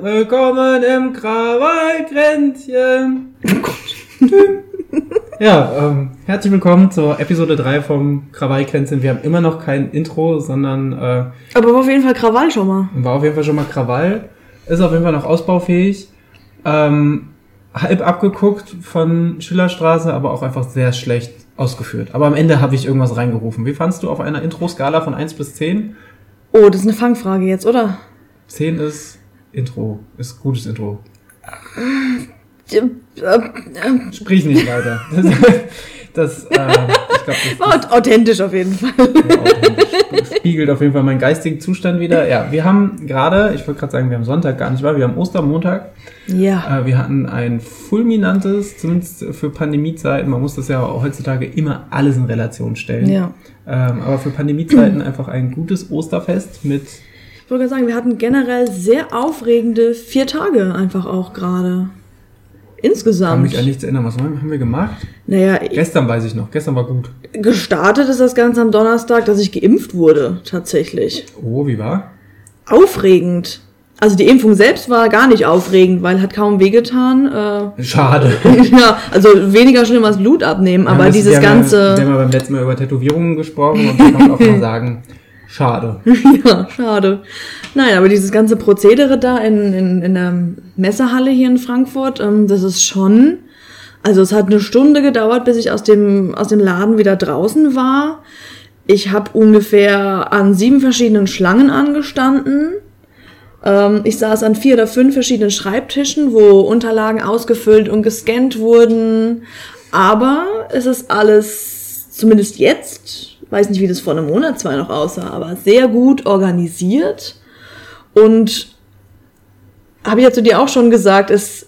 Willkommen im Krawallkränzchen. ja, ähm, herzlich willkommen zur Episode 3 vom Krawallkränzchen. Wir haben immer noch kein Intro, sondern äh, Aber war auf jeden Fall Krawall schon mal. war auf jeden Fall schon mal Krawall. Ist auf jeden Fall noch ausbaufähig. Ähm, halb abgeguckt von Schillerstraße, aber auch einfach sehr schlecht ausgeführt. Aber am Ende habe ich irgendwas reingerufen. Wie fandst du auf einer Intro-Skala von 1 bis 10? Oh, das ist eine Fangfrage jetzt, oder? 10 ist Intro, ist gutes Intro. Äh, äh, Sprich nicht weiter. Das, äh, ich glaube, das, War authentisch auf jeden Fall. das spiegelt auf jeden Fall meinen geistigen Zustand wieder. Ja, wir haben gerade, ich wollte gerade sagen, wir haben Sonntag gar nicht wahr, wir haben Ostermontag. Ja. Äh, wir hatten ein fulminantes, zumindest für Pandemiezeiten, man muss das ja heutzutage immer alles in Relation stellen. Ja. Ähm, aber für Pandemiezeiten einfach ein gutes Osterfest mit Ich wollte gerade sagen, wir hatten generell sehr aufregende vier Tage einfach auch gerade. Kann Insgesamt. mich an nichts erinnern. Was haben wir gemacht? Naja, Gestern weiß ich noch. Gestern war gut. gestartet ist das Ganze am Donnerstag, dass ich geimpft wurde, tatsächlich. Oh, wie war? Aufregend. Also die Impfung selbst war gar nicht aufregend, weil hat kaum wehgetan. Äh, Schade. ja, also weniger schlimm als Blut abnehmen, Ja, aber dieses wir haben Ja, ganze. wir haben ja beim letzten Mal über Tätowierungen gesprochen und ich kann auch mal sagen, schade. Ja, schade. Nein, aber dieses ganze Prozedere da in, in, in der Messehalle hier in Frankfurt, ähm, das ist schon. Also es hat eine Stunde gedauert, bis ich aus dem, aus dem Laden wieder draußen war. Ich habe ungefähr an sieben verschiedenen Schlangen angestanden. Ähm, ich saß an vier oder fünf verschiedenen Schreibtischen, wo Unterlagen ausgefüllt und gescannt wurden. Aber es ist alles, zumindest jetzt, weiß nicht, wie das vor einem Monat zwar noch aussah, aber sehr gut organisiert. Und habe ich ja zu dir auch schon gesagt, es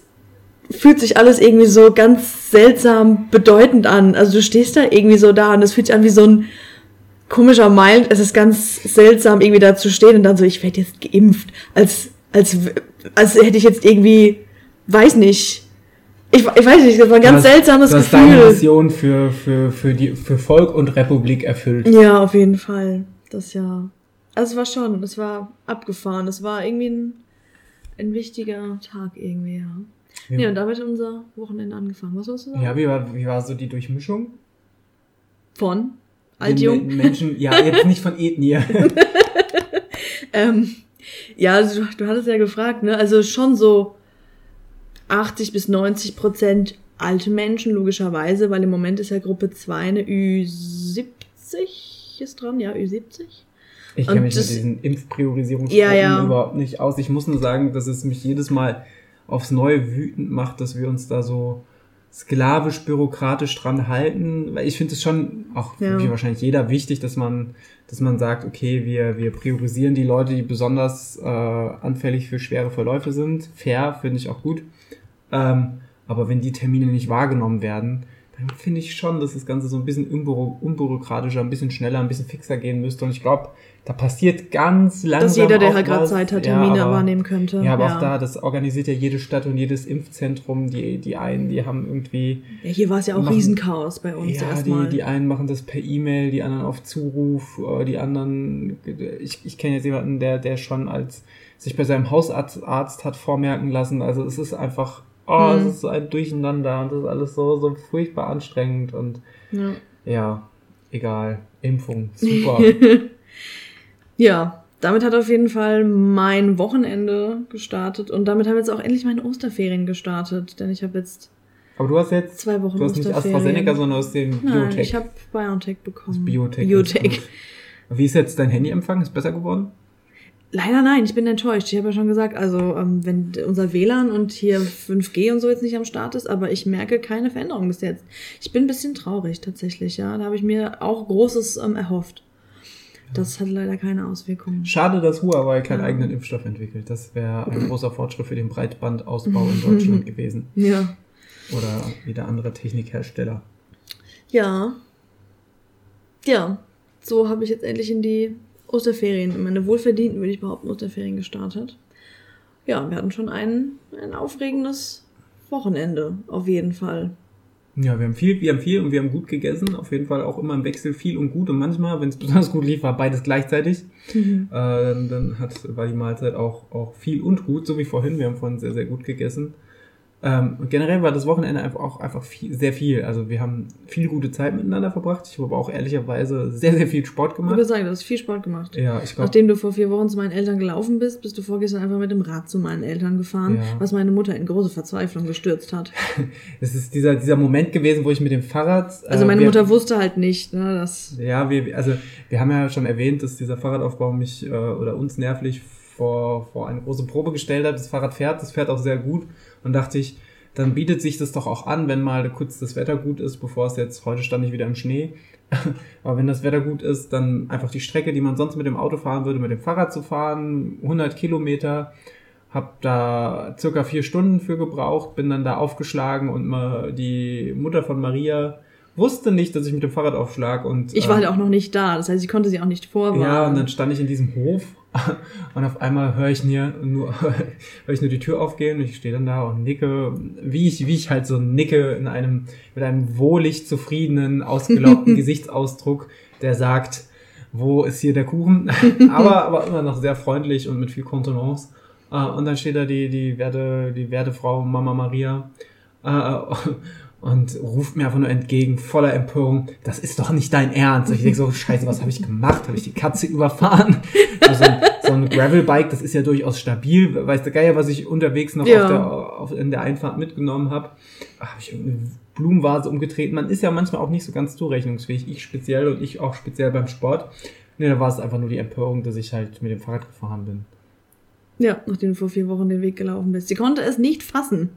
fühlt sich alles irgendwie so ganz seltsam bedeutend an. Also du stehst da irgendwie so da und es fühlt sich an wie so ein komischer Meilen. Es ist ganz seltsam, irgendwie da zu stehen und dann so, ich werde jetzt geimpft. Als, als, als hätte ich jetzt irgendwie, weiß nicht. Ich, ich weiß nicht, das war ein ganz Du hast- seltsames du hast deine Gefühl. Mission für, für, für, die, für Volk und Republik erfüllt. Ja, auf jeden Fall. Das ja. Also es war schon, es war abgefahren. Es war irgendwie ein, ein wichtiger Tag irgendwie, ja. Ja. Und damit hat unser Wochenende angefangen. Was wolltest du sagen? Ja, wie war, wie war so die Durchmischung? Von? Altjung? Men- Menschen, ja, jetzt nicht von Ethnie. Ähm, ja, also du, du hattest ja gefragt, ne? Also schon so 80 bis 90 Prozent alte Menschen, logischerweise, weil im Moment ist ja Gruppe 2 eine Ü70 ist dran, ja, Ü70. Ich kenne mich mit das- diesen Impfpriorisierungsgruppen Ja, ja. überhaupt nicht aus. Ich muss nur sagen, dass es mich jedes Mal aufs Neue wütend macht, dass wir uns da so sklavisch bürokratisch dran halten. Weil ich finde es schon, auch Ja. wie wahrscheinlich jeder, wichtig, dass man, dass man sagt, okay, wir, wir priorisieren die Leute, die besonders äh, anfällig für schwere Verläufe sind. Fair, finde ich auch gut. Ähm, aber wenn die Termine nicht wahrgenommen werden, dann finde ich schon, dass das Ganze so ein bisschen unbüro unbürokratischer, ein bisschen schneller, ein bisschen fixer gehen müsste. Und ich glaube, da passiert ganz langsam. Dass jeder, der halt gerade. Zeit hat, Ja, Termine aber- wahrnehmen könnte. Ja, aber auch da, das organisiert ja jede Stadt und jedes Impfzentrum. Die, die einen, die haben irgendwie, Ja, hier war es ja auch machen- Riesenchaos bei uns ja, erstmal. die, die einen machen das per E-Mail, die anderen auf Zuruf, äh, die anderen, ich, ich kenne jetzt jemanden, der, der schon als sich bei seinem Hausarzt Arzt hat vormerken lassen. Also es ist einfach, oh, Mhm. es ist so ein Durcheinander und das ist alles so, so furchtbar anstrengend und ja. ja, egal. Impfung, super. ja, damit hat auf jeden Fall mein Wochenende gestartet und damit haben jetzt auch endlich meine Osterferien gestartet, denn ich habe jetzt Aber du hast jetzt, zwei Wochen du hast nicht. AstraZeneca, sondern aus dem Nein, Biotech. ich habe BioNTech bekommen. Biotech. Biotech. gut. Wie ist jetzt dein Handyempfang? Ist besser geworden? Leider nein, ich bin enttäuscht. Ich habe ja schon gesagt, also ähm, wenn unser WLAN und hier 5G und so jetzt nicht am Start ist, aber ich merke keine Veränderung bis jetzt. Ich bin ein bisschen traurig tatsächlich, ja. Da habe ich mir auch Großes ähm, erhofft. Das hat leider keine Auswirkungen. Schade, dass Huawei keinen Ja. eigenen Impfstoff entwickelt. Das wäre ein großer Fortschritt für den Breitbandausbau in Deutschland gewesen. Ja. Oder jeder andere Technikhersteller. Ja. Ja. So habe ich jetzt endlich in die Osterferien, in meine wohlverdienten, würde ich behaupten, Osterferien gestartet. Ja, wir hatten schon ein, ein aufregendes Wochenende, auf jeden Fall. Ja, wir haben viel, wir haben viel und wir haben gut gegessen. Auf jeden Fall auch immer im Wechsel viel und gut. Und manchmal, wenn es besonders gut lief, war beides gleichzeitig. Mhm. Äh, dann, dann hat, war die Mahlzeit auch, auch viel und gut, so wie vorhin. Wir haben vorhin sehr, sehr gut gegessen. Ähm, und generell war das Wochenende einfach auch einfach viel, sehr viel. Also wir haben viel gute Zeit miteinander verbracht. Ich habe aber auch ehrlicherweise sehr, sehr viel Sport gemacht. Ich würde sagen, du hast viel Sport gemacht. Ja, ich glaube. Nachdem du vor vier Wochen zu meinen Eltern gelaufen bist, bist du vorgestern einfach mit dem Rad zu meinen Eltern gefahren, ja. was meine Mutter in große Verzweiflung gestürzt hat. Es ist dieser, dieser Moment gewesen, wo ich mit dem Fahrrad. Äh, also meine wir, Mutter wusste halt nicht, ne, dass. Ja, wir, also wir haben ja schon erwähnt, dass dieser Fahrradaufbau mich äh, oder uns nervlich vor, vor eine große Probe gestellt hat. Das Fahrrad fährt, das fährt auch sehr gut. Und dachte ich, dann bietet sich das doch auch an, wenn mal kurz das Wetter gut ist, bevor es jetzt, heute stand ich wieder im Schnee, aber wenn das Wetter gut ist, dann einfach die Strecke, die man sonst mit dem Auto fahren würde, mit dem Fahrrad zu fahren, 100 Kilometer, hab da circa vier Stunden für gebraucht, bin dann da aufgeschlagen und mal die Mutter von Maria wusste nicht, dass ich mit dem Fahrrad aufschlag und ich war halt auch noch nicht da, das heißt, ich konnte sie auch nicht vorwarnen. Ja, und dann stand ich in diesem Hof und auf einmal höre ich nur, nur höre ich nur die Tür aufgehen und ich stehe dann da und nicke, wie ich, wie ich halt so nicke in einem, mit einem wohlig zufriedenen, ausgelaugten Gesichtsausdruck, der sagt, wo ist hier der Kuchen? aber, aber immer noch sehr freundlich und mit viel Kontenance. Uh, und dann steht da die, die Werde, die Werdefrau Mama Maria. Und ruft mir einfach nur entgegen, voller Empörung, das ist doch nicht dein Ernst. Und ich denke so, scheiße, was habe ich gemacht? Habe ich die Katze überfahren? so, ein, so ein Gravelbike, das ist ja durchaus stabil. Weiß der Geier, was ich unterwegs noch ja. auf der, auf, in der Einfahrt mitgenommen habe. Habe ich eine Blumenvase umgetreten. Man ist ja manchmal auch nicht so ganz zurechnungsfähig. Ich speziell und ich auch speziell beim Sport. Nee, da war es einfach nur die Empörung, dass ich halt mit dem Fahrrad gefahren bin. Ja, nachdem du vor vier Wochen den Weg gelaufen bist. Sie konnte es nicht fassen.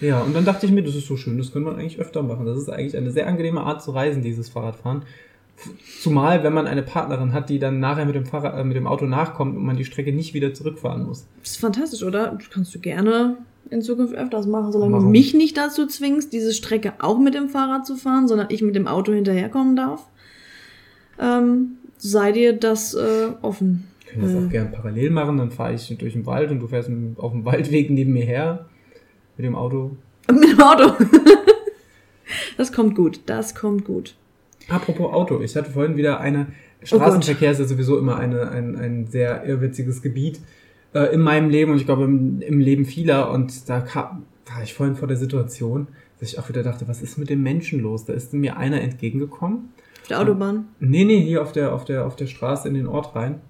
Ja, und dann dachte ich mir, das ist so schön, das könnte man eigentlich öfter machen. Das ist eigentlich eine sehr angenehme Art zu reisen, dieses Fahrradfahren. Zumal, wenn man eine Partnerin hat, die dann nachher mit dem, Fahrrad, äh, mit dem Auto nachkommt und man die Strecke nicht wieder zurückfahren muss. Das ist fantastisch, oder? Das kannst du gerne in Zukunft öfters machen, solange Warum? du mich nicht dazu zwingst, diese Strecke auch mit dem Fahrrad zu fahren, sondern ich mit dem Auto hinterherkommen darf. Ähm, sei dir das äh, offen. Wir können das äh, auch gerne parallel machen, dann fahre ich durch den Wald und du fährst auf dem Waldweg neben mir her. Mit dem Auto. Mit dem Auto. das kommt gut. Das kommt gut. Apropos Auto. Ich hatte vorhin wieder eine. Oh Straßenverkehr oh ist ja sowieso immer eine, ein, ein sehr irrwitziges Gebiet äh, in meinem Leben und ich glaube im, im Leben vieler. Und da kam, war ich vorhin vor der Situation, dass ich auch wieder dachte, was ist mit dem Menschen los? Da ist mir einer entgegengekommen. Auf der Autobahn? Nee, nee, hier auf der, auf der, auf der Straße in den Ort rein.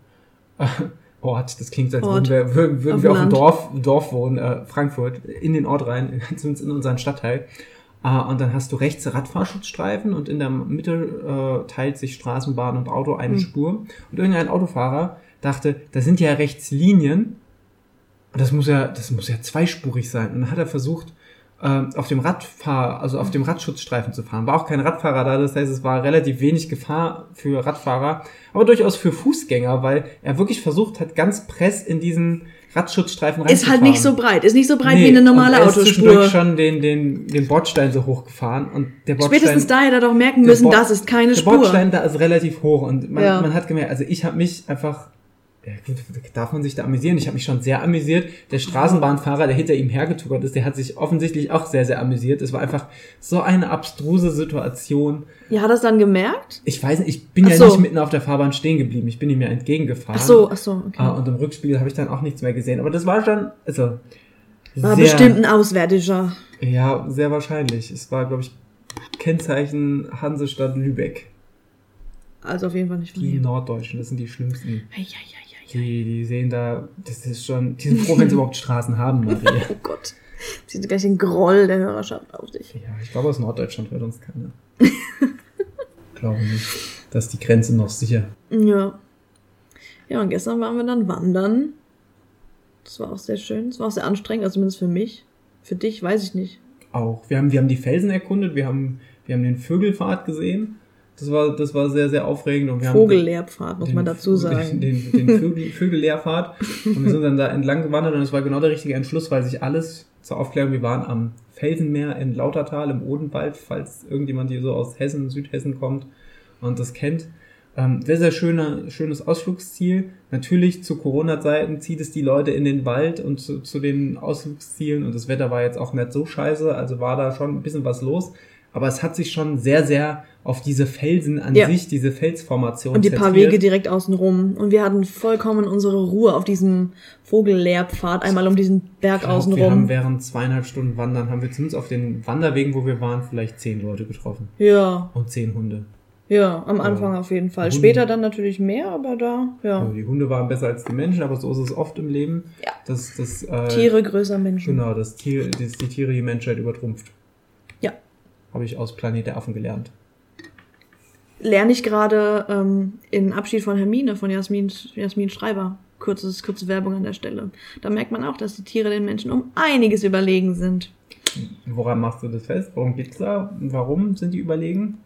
Ort, das klingt, als Ort. würden wir, würden, würden auf wir auf dem Dorf, Dorf wohnen, äh, Frankfurt, in den Ort rein, zumindest in unseren Stadtteil. Äh, und dann hast du rechts Radfahrschutzstreifen und in der Mitte äh, teilt sich Straßenbahn und Auto eine mhm. Spur. Und irgendein Autofahrer dachte, da sind ja rechts Linien. Und das muss ja, das muss ja zweispurig sein. Und dann hat er versucht, auf dem Radfahr, also auf dem Radschutzstreifen zu fahren. War auch kein Radfahrer da, das heißt, es war relativ wenig Gefahr für Radfahrer, aber durchaus für Fußgänger, weil er wirklich versucht hat, ganz press in diesen Radschutzstreifen reinzufahren. Ist halt nicht so breit, ist nicht so breit nee, wie eine normale und er ist Autospur. schon den, den, den Bordstein so hochgefahren und der Bordstein. Spätestens da hätte er doch merken müssen, das ist keine der Spur. Der Bordstein da ist relativ hoch und man, ja. man hat gemerkt, also ich habe mich einfach darf man sich da amüsieren? Ich habe mich schon sehr amüsiert. Der Straßenbahnfahrer, der hinter ihm hergetuckert ist, der hat sich offensichtlich auch sehr, sehr amüsiert. Es war einfach so eine abstruse Situation. Ja, hat er es dann gemerkt? Ich weiß nicht, ich bin ach ja so. nicht mitten auf der Fahrbahn stehen geblieben. Ich bin ihm ja entgegengefahren. Ach so, ach so, okay. Ah, und im Rückspiegel habe ich dann auch nichts mehr gesehen. Aber das war schon, also. War sehr, bestimmt ein Auswärtiger. Ja, sehr wahrscheinlich. Es war, glaube ich, Kennzeichen Hansestadt Lübeck. Also auf jeden Fall nicht von Die. Norddeutschen, das sind die schlimmsten. Ja, ja, ja. Die, die sehen da, das ist schon, die sind froh, wenn sie überhaupt Straßen haben, Maria. oh Gott. Sie sind gleich den Groll der Hörerschaft auf dich. Ja, ich glaube, aus Norddeutschland hört uns keiner. glaube nicht. Da ist die Grenze noch sicher. Ja. Ja, und gestern waren wir dann wandern. Das war auch sehr schön. Das war auch sehr anstrengend, also zumindest für mich. Für dich weiß ich nicht. Auch. Wir haben, wir haben die Felsen erkundet, wir haben, wir haben den Vögelpfad gesehen. Das war, das war sehr, sehr aufregend. Und wir Vogellehrpfad, muss man dazu sagen. Den, den, den Vögel, Vögellehrpfad. Und wir sind dann da entlang gewandert und es war genau der richtige Entschluss, weil sich alles zur Aufklärung, wir waren am Felsenmeer in Lautertal im Odenwald, falls irgendjemand hier so aus Hessen, Südhessen kommt und das kennt. Ähm, sehr, sehr schöner, schönes Ausflugsziel. Natürlich zu Corona-Zeiten zieht es die Leute in den Wald und zu, zu den Ausflugszielen und das Wetter war jetzt auch nicht so scheiße, also war da schon ein bisschen was los. Aber es hat sich schon sehr, sehr auf diese Felsen an Ja. sich, diese Felsformation Und die paar zentriert. Wege direkt außenrum. Und wir hatten vollkommen unsere Ruhe auf diesem Vogellehrpfad, einmal um diesen Berg glaub, Wir haben außenrum. während zweieinhalb Stunden Wandern, haben wir zumindest auf den Wanderwegen, wo wir waren, vielleicht zehn Leute getroffen. Ja, Und zehn Hunde. ja, am Anfang auf jeden Fall. Hunde. Später dann natürlich mehr, aber da, ja. Also die Hunde waren besser als die Menschen, aber so ist es oft im Leben. Ja. Dass, dass, äh, Tiere größer Menschen. Genau, dass, Tier, dass die Tiere die Menschheit übertrumpft. Ja. Habe ich aus Planet der Affen gelernt. Lerne ich gerade ähm, in Abschied von Hermine von Jasmin, Jasmin Schreiber. Kurzes, kurze Werbung an der Stelle. Da merkt man auch, dass die Tiere den Menschen um einiges überlegen sind. Woran machst du das fest? Worum geht's da? Warum sind die überlegen?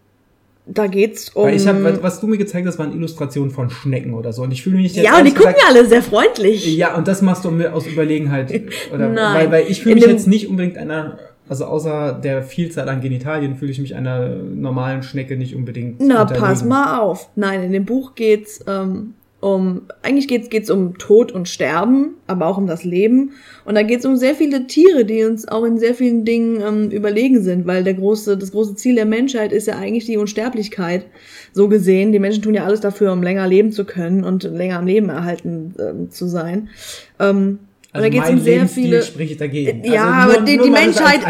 Da geht's um. Weil ich habe, was du mir gezeigt hast, waren Illustrationen von Schnecken oder so. Und ich fühle mich jetzt ja, und die gucken gesagt- alle sehr freundlich. Ja, und das machst du mir aus Überlegenheit. Oder, Nein. Weil, weil ich fühle mich jetzt nicht unbedingt einer, also außer der Vielzahl an Genitalien, fühle ich mich einer normalen Schnecke nicht unbedingt. Na, pass mal auf. Nein, in dem Buch geht's ähm, um, eigentlich geht's, geht's um Tod und Sterben, aber auch um das Leben. Und da geht's um sehr viele Tiere, die uns auch in sehr vielen Dingen ähm, überlegen sind, weil der große, das große Ziel der Menschheit ist ja eigentlich die Unsterblichkeit. So gesehen, die Menschen tun ja alles dafür, um länger leben zu können und länger am Leben erhalten ähm, zu sein. Ähm, Also da geht's mein um sehr Lebensstil viele. spricht dagegen. Ja, also aber die, nur die Menschheit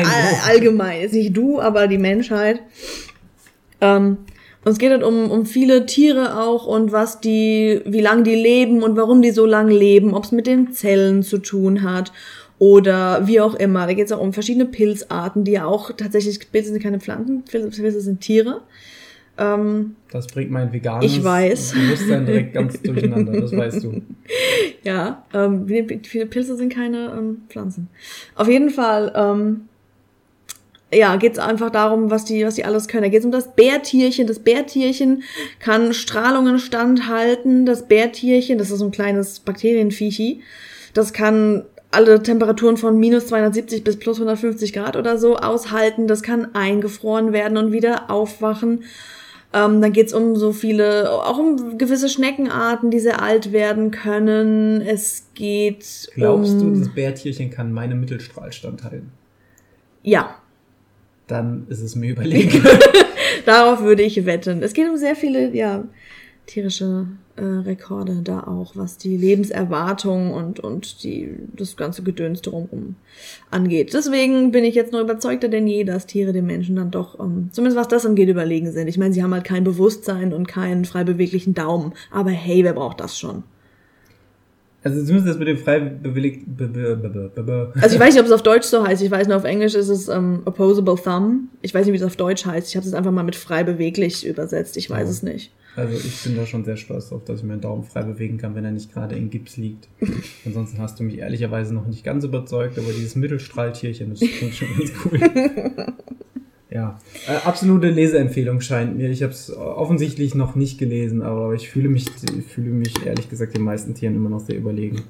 allgemein. Ist nicht du, aber die Menschheit. Ähm, und es geht halt um, um viele Tiere auch und was die, wie lang die leben und warum die so lang leben, ob es mit den Zellen zu tun hat oder wie auch immer. Da geht es auch um verschiedene Pilzarten, die ja auch tatsächlich, Pilze sind keine Pflanzen, Pilze sind Tiere. Ähm, Das bringt mein veganes Ich weiß. Bewusstsein direkt ganz durcheinander, das weißt du. Ja, ähm, viele Pilze sind keine ähm, Pflanzen. Auf jeden Fall, ähm, ja, geht's einfach darum, was die, was die alles können. Da geht's um das Bärtierchen. Das Bärtierchen kann Strahlungen standhalten. Das Bärtierchen, das ist so ein kleines Bakterienviechi, das kann alle Temperaturen von minus 270 bis plus 150 Grad oder so aushalten. Das kann eingefroren werden und wieder aufwachen. Ähm, dann geht's um so viele, auch um gewisse Schneckenarten, die sehr alt werden können. Es geht Glaubst um... du, das Bärtierchen kann meine Mittelstrahl standhalten? Ja, Dann ist es mir überlegen. darauf würde ich wetten. Es geht um sehr viele, ja, tierische äh, Rekorde da auch, was die Lebenserwartung und, und die, das ganze Gedöns drumherum angeht. Deswegen bin ich jetzt noch überzeugter denn je, dass Tiere den Menschen dann doch, ähm, zumindest was das angeht, überlegen sind. Ich meine, sie haben halt kein Bewusstsein und keinen frei beweglichen Daumen. Aber hey, wer braucht das schon? Also zumindest das mit dem frei bewilligt. Also ich weiß nicht, ob es auf Deutsch so heißt. Ich weiß nur, auf Englisch ist es ähm, opposable thumb. Ich weiß nicht, wie es auf Deutsch heißt. Ich habe es einfach mal mit frei beweglich übersetzt. Ich weiß Ja. es nicht. Also ich bin da schon sehr stolz drauf, dass ich meinen Daumen frei bewegen kann, wenn er nicht gerade in Gips liegt. Ansonsten hast du mich ehrlicherweise noch nicht ganz überzeugt, aber dieses Mittelstrahltierchen, das klingt schon ganz cool. Ja, äh, absolute Leseempfehlung scheint mir. Ich habe es offensichtlich noch nicht gelesen, aber ich fühle mich, ich fühle mich ehrlich gesagt den meisten Tieren immer noch sehr überlegen.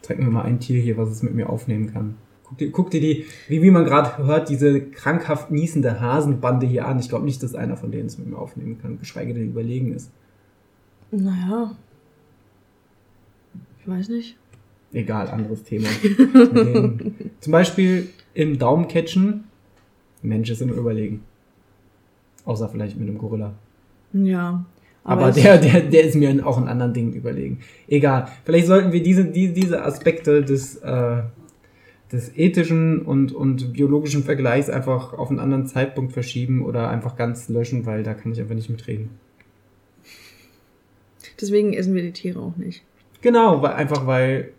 Zeig mir mal ein Tier hier, was es mit mir aufnehmen kann. Guck dir, guck dir die, wie, wie man gerade hört, diese krankhaft niesende Hasenbande hier an. Ich glaube nicht, dass einer von denen es mit mir aufnehmen kann, geschweige denn überlegen ist. Naja. Ich weiß nicht. Egal, anderes Thema. Den, zum Beispiel im Daumencatchen, Mensch ist immer überlegen. Außer vielleicht mit einem Gorilla. Ja. Aber, es- der, der, der ist mir auch in anderen Dingen überlegen. Egal. Vielleicht sollten wir diese, die, diese Aspekte des, äh, des ethischen und, und biologischen Vergleichs einfach auf einen anderen Zeitpunkt verschieben oder einfach ganz löschen, weil da kann ich einfach nicht mitreden. Deswegen essen wir die Tiere auch nicht. Genau, weil, einfach weil,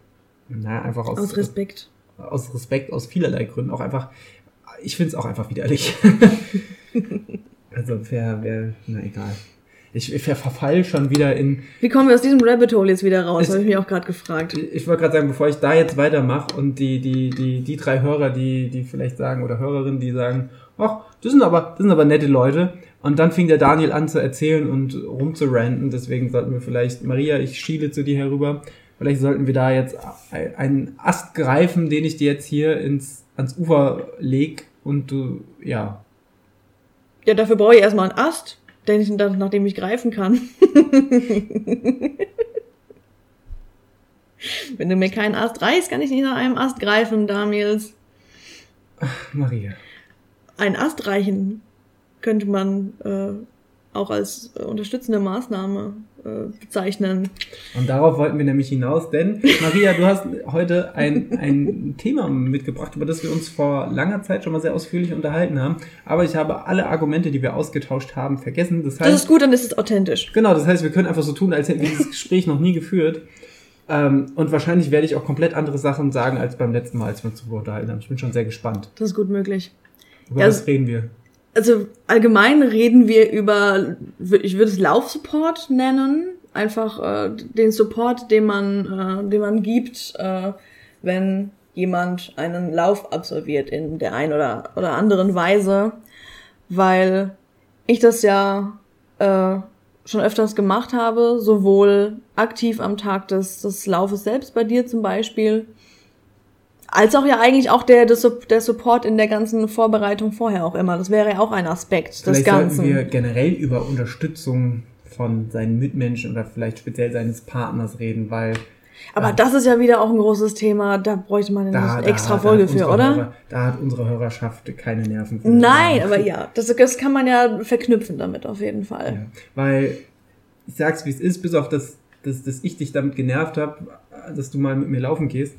na, einfach aus, Aus Respekt. aus Respekt, aus vielerlei Gründen auch einfach, ich finde es auch einfach widerlich. also wer, wer, na egal. Ich, ich verfall schon wieder in, Wie kommen wir aus diesem Rabbit Hole jetzt wieder raus? Habe ich mich auch gerade gefragt. ich wollte gerade sagen, bevor ich da jetzt weitermache und die, die, die, die drei Hörer, die, die vielleicht sagen, oder Hörerinnen, die sagen, ach, das sind aber, das sind aber nette Leute. Und dann fing der Daniel an zu erzählen und rumzuranten. Deswegen sollten wir vielleicht, Maria, ich schiele zu dir herüber. Vielleicht sollten wir da jetzt ein- einen Ast greifen, den ich dir jetzt hier ins, ans Ufer leg und du, ja. Ja, dafür brauche ich erstmal einen Ast, den ich, nach dem ich greifen kann. Wenn du mir keinen Ast reißt, kann ich nicht nach einem Ast greifen, Daniels. Maria. einen Ast reichen könnte man äh, auch als äh, unterstützende Maßnahme äh, bezeichnen. Und darauf wollten wir nämlich hinaus, denn Maria, du hast heute ein, ein Thema mitgebracht, über das wir uns vor langer Zeit schon mal sehr ausführlich unterhalten haben. Aber ich habe alle Argumente, die wir ausgetauscht haben, vergessen. Das, heißt, das ist gut, dann ist es authentisch. Genau, das heißt, wir können einfach so tun, als hätten wir dieses Gespräch noch nie geführt. Ähm, und wahrscheinlich werde ich auch komplett andere Sachen sagen als beim letzten Mal, als wir uns darüber unterhalten haben. Ich bin schon sehr gespannt. Das ist gut möglich. Über ja, was reden wir? Also allgemein reden wir über, ich würde es Laufsupport nennen, einfach äh, den Support, den man, äh, den man gibt, äh, wenn jemand einen Lauf absolviert in der einen oder, oder anderen Weise, weil ich das ja äh, schon öfters gemacht habe, sowohl aktiv am Tag des, des Laufes selbst bei dir zum Beispiel, als auch ja eigentlich auch der, der Support in der ganzen Vorbereitung vorher auch immer. Das wäre ja auch ein Aspekt vielleicht des Ganzen. Sollten wir generell über Unterstützung von seinen Mitmenschen oder vielleicht speziell seines Partners reden, weil aber ja. das ist ja wieder auch ein großes Thema, da bräuchte man da, eine extra da, Folge für, oder? Hörer, da hat unsere Hörerschaft keine Nerven. Nein, aber ja, das, das kann man ja verknüpfen damit auf jeden Fall. Ja, weil ich sag's wie es ist, bis auf das, dass, dass ich dich damit genervt habe, dass du mal mit mir laufen gehst.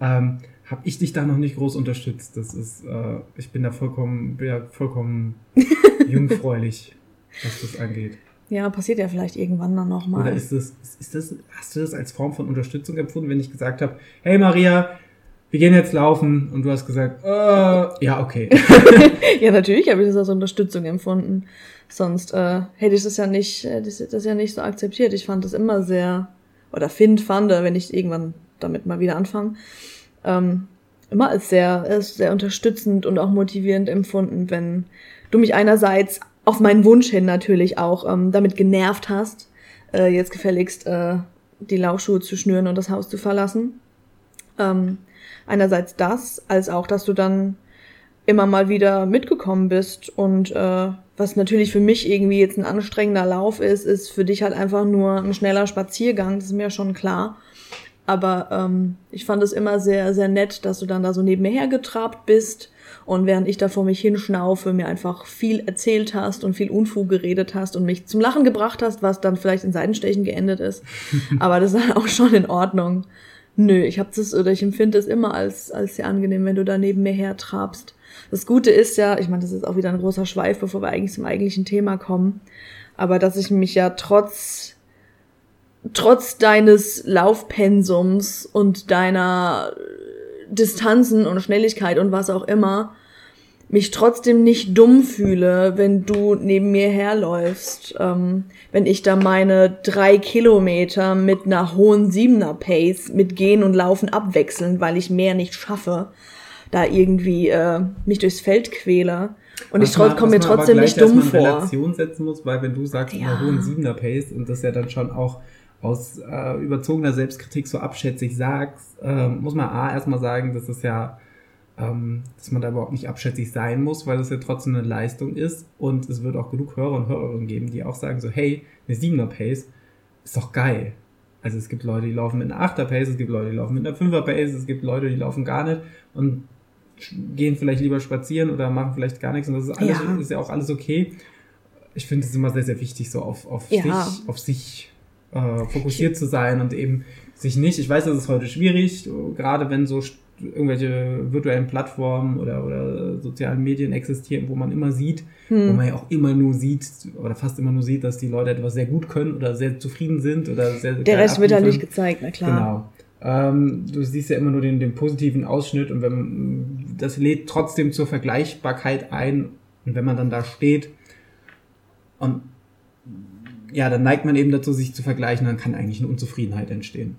Ähm, habe ich dich da noch nicht groß unterstützt. Das ist, äh, ich bin da vollkommen, bin ja vollkommen jungfräulich, was das angeht. Ja, passiert ja vielleicht irgendwann dann nochmal. Oder ist das, ist das, hast du das als Form von Unterstützung empfunden, wenn ich gesagt habe, hey Maria, wir gehen jetzt laufen und du hast gesagt, äh, ja, okay. ja, natürlich habe ich das als Unterstützung empfunden. Sonst äh, hätte ich das ja nicht, äh, das, das ja nicht so akzeptiert. Ich fand das immer sehr, oder find, fand, wenn ich irgendwann damit mal wieder anfange, ähm, immer als sehr, als sehr unterstützend und auch motivierend empfunden, wenn du mich einerseits auf meinen Wunsch hin natürlich auch ähm, damit genervt hast, äh, jetzt gefälligst äh, die Laufschuhe zu schnüren und das Haus zu verlassen. Ähm, einerseits das, als auch, dass du dann immer mal wieder mitgekommen bist und äh, was natürlich für mich irgendwie jetzt ein anstrengender Lauf ist, ist für dich halt einfach nur ein schneller Spaziergang, das ist mir schon klar. Aber ähm, ich fand es immer sehr, sehr nett, dass du dann da so neben mir hergetrabt bist und während ich da vor mich hinschnaufe, mir einfach viel erzählt hast und viel Unfug geredet hast und mich zum Lachen gebracht hast, was dann vielleicht in Seitenstechen geendet ist. Aber das ist auch schon in Ordnung. Nö, ich hab das oder ich empfinde es immer als, als sehr angenehm, wenn du da neben mir hertrabst. Das Gute ist ja, ich meine, das ist auch wieder ein großer Schweif, bevor wir eigentlich zum eigentlichen Thema kommen, aber dass ich mich ja trotz trotz deines Laufpensums und deiner Distanzen und Schnelligkeit und was auch immer, mich trotzdem nicht dumm fühle, wenn du neben mir herläufst, ähm, wenn ich da meine drei Kilometer mit einer hohen Siebener Pace mit Gehen und Laufen abwechseln, weil ich mehr nicht schaffe, da irgendwie äh, mich durchs Feld quäle. Und was ich komme mir trotzdem nicht dumm vor. Relation setzen muss, weil wenn du sagst, ja. einer hohen Siebener Pace und das ja dann schon auch aus äh, überzogener Selbstkritik so abschätzig sagst, äh, muss man A erstmal sagen, dass es ja, ähm, dass man da überhaupt nicht abschätzig sein muss, weil es ja trotzdem eine Leistung ist und es wird auch genug Hörer und Hörerinnen geben, die auch sagen so, hey, eine 7er Pace ist doch geil. Also es gibt Leute, die laufen mit einer 8er Pace, es gibt Leute, die laufen mit einer 5er Pace, es gibt Leute, die laufen gar nicht und gehen vielleicht lieber spazieren oder machen vielleicht gar nichts und das ist alles, ja. ist ja auch alles okay. Ich finde es immer sehr, sehr wichtig, so auf, auf ja. sich, auf sich äh, fokussiert zu sein und eben sich nicht, ich weiß, das ist heute schwierig, gerade wenn so irgendwelche virtuellen Plattformen oder, oder sozialen Medien existieren, wo man immer sieht, hm. wo man ja auch immer nur sieht oder fast immer nur sieht, dass die Leute etwas sehr gut können oder sehr zufrieden sind oder sehr Der Rest wird halt nicht gezeigt, na klar. Genau. Ähm, du siehst ja immer nur den, den positiven Ausschnitt und wenn das lädt trotzdem zur Vergleichbarkeit ein und wenn man dann da steht und ja, dann neigt man eben dazu, sich zu vergleichen, dann kann eigentlich eine Unzufriedenheit entstehen.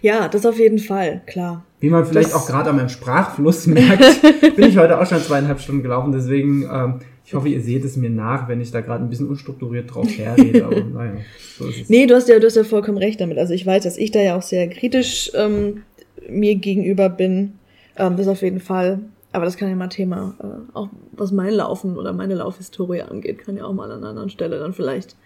Ja, das auf jeden Fall, klar. Wie man vielleicht das auch gerade an meinem Sprachfluss merkt, bin ich heute auch schon zweieinhalb Stunden gelaufen, deswegen, ähm, ich hoffe, ihr seht es mir nach, wenn ich da gerade ein bisschen unstrukturiert drauf herrede, aber naja, so ist es. Nee, du hast ja, du hast ja vollkommen recht damit. Also ich weiß, dass ich da ja auch sehr kritisch ähm, mir gegenüber bin. Ähm, das auf jeden Fall. Aber das kann ja mal Thema, äh, auch was mein Laufen oder meine Laufhistorie angeht, kann ja auch mal an einer anderen Stelle dann vielleicht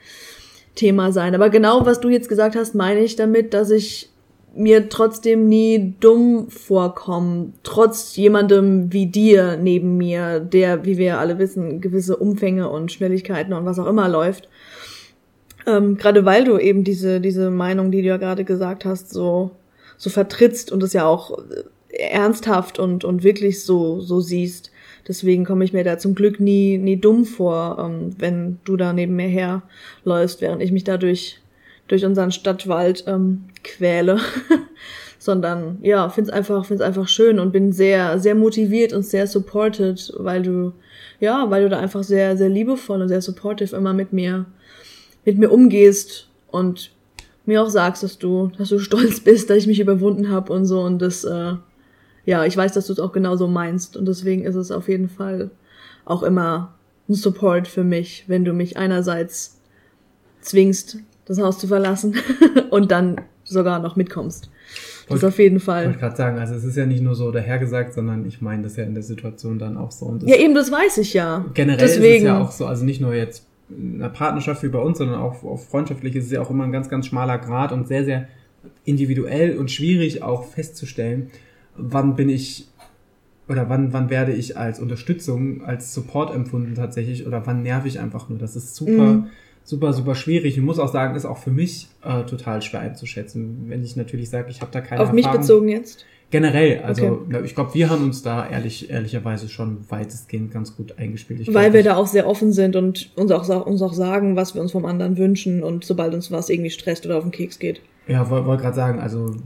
Thema sein. Aber genau, was du jetzt gesagt hast, meine ich damit, dass ich mir trotzdem nie dumm vorkommen, trotz jemandem wie dir neben mir, der, wie wir alle wissen, gewisse Umfänge und Schnelligkeiten und was auch immer läuft. Ähm, gerade weil du eben diese, diese Meinung, die du ja gerade gesagt hast, so, so vertrittst und es ja auch ernsthaft und, und wirklich so, so siehst. Deswegen komme ich mir da zum Glück nie, nie dumm vor, ähm, wenn du da neben mir herläufst, während ich mich dadurch durch unseren Stadtwald ähm, quäle, sondern ja, find's einfach, find's einfach schön und bin sehr, sehr motiviert und sehr supported, weil du, ja, weil du da einfach sehr, sehr liebevoll und sehr supportive immer mit mir, mit mir umgehst und mir auch sagst, dass du, dass du stolz bist, dass ich mich überwunden habe und so und das, äh, ja, ich weiß, dass du es auch genauso meinst und deswegen ist es auf jeden Fall auch immer ein Support für mich, wenn du mich einerseits zwingst, das Haus zu verlassen und dann sogar noch mitkommst. Das ist auf jeden Fall. Ich wollte gerade sagen, also es ist ja nicht nur so dahergesagt, sondern ich meine das ja in der Situation dann auch so. Und ja, eben, das weiß ich ja. Generell Deswegen. ist es ja auch so, also nicht nur jetzt in einer Partnerschaft wie bei uns, sondern auch auf freundschaftlich ist es ja auch immer ein ganz, ganz schmaler Grad und sehr, sehr individuell und schwierig auch festzustellen, wann bin ich oder wann, wann werde ich als Unterstützung, als Support empfunden tatsächlich oder wann nerv ich einfach nur. Das ist super, mhm super, super schwierig. Ich muss auch sagen, ist auch für mich äh, total schwer einzuschätzen, wenn ich natürlich sage, ich habe da keine Auf Erfahrung. mich bezogen jetzt? Generell, also okay. ich glaube, wir haben uns da ehrlich, ehrlicherweise schon weitestgehend ganz gut eingespielt. Ich Weil wir da auch sehr offen sind und uns auch, uns auch sagen, was wir uns vom anderen wünschen und sobald uns was irgendwie stresst oder auf den Keks geht. Ja, wollte wollt gerade sagen, also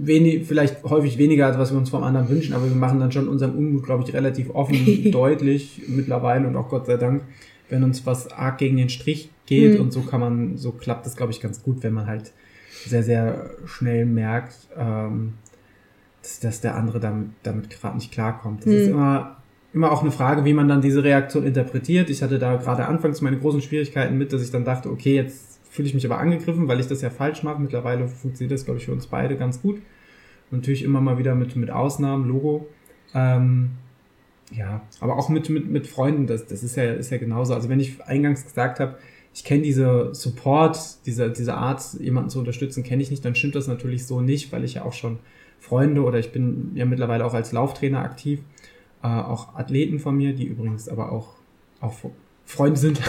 wenig, vielleicht häufig weniger, als was wir uns vom anderen wünschen, aber wir machen dann schon unseren Unmut, glaube ich, relativ offen, deutlich mittlerweile und auch Gott sei Dank, wenn uns was arg gegen den Strich geht mhm. und so kann man, so klappt das, glaube ich, ganz gut, wenn man halt sehr, sehr schnell merkt, ähm, dass, dass der andere damit, damit gerade nicht klarkommt. Das mhm. ist immer, immer auch eine Frage, wie man dann diese Reaktion interpretiert. Ich hatte da gerade anfangs meine großen Schwierigkeiten mit, dass ich dann dachte, okay, jetzt fühle ich mich aber angegriffen, weil ich das ja falsch mache. Mittlerweile funktioniert das, glaube ich, für uns beide ganz gut. Und natürlich immer mal wieder mit, mit Ausnahmen, Logo. Ähm, ja, aber auch mit, mit, mit Freunden, das, das ist ja, ist ja genauso. Also wenn ich eingangs gesagt habe, ich kenne diese Support, diese, diese Art, jemanden zu unterstützen, kenne ich nicht, dann stimmt das natürlich so nicht, weil ich ja auch schon Freunde oder ich bin ja mittlerweile auch als Lauftrainer aktiv, äh, auch Athleten von mir, die übrigens aber auch, auch Freunde sind.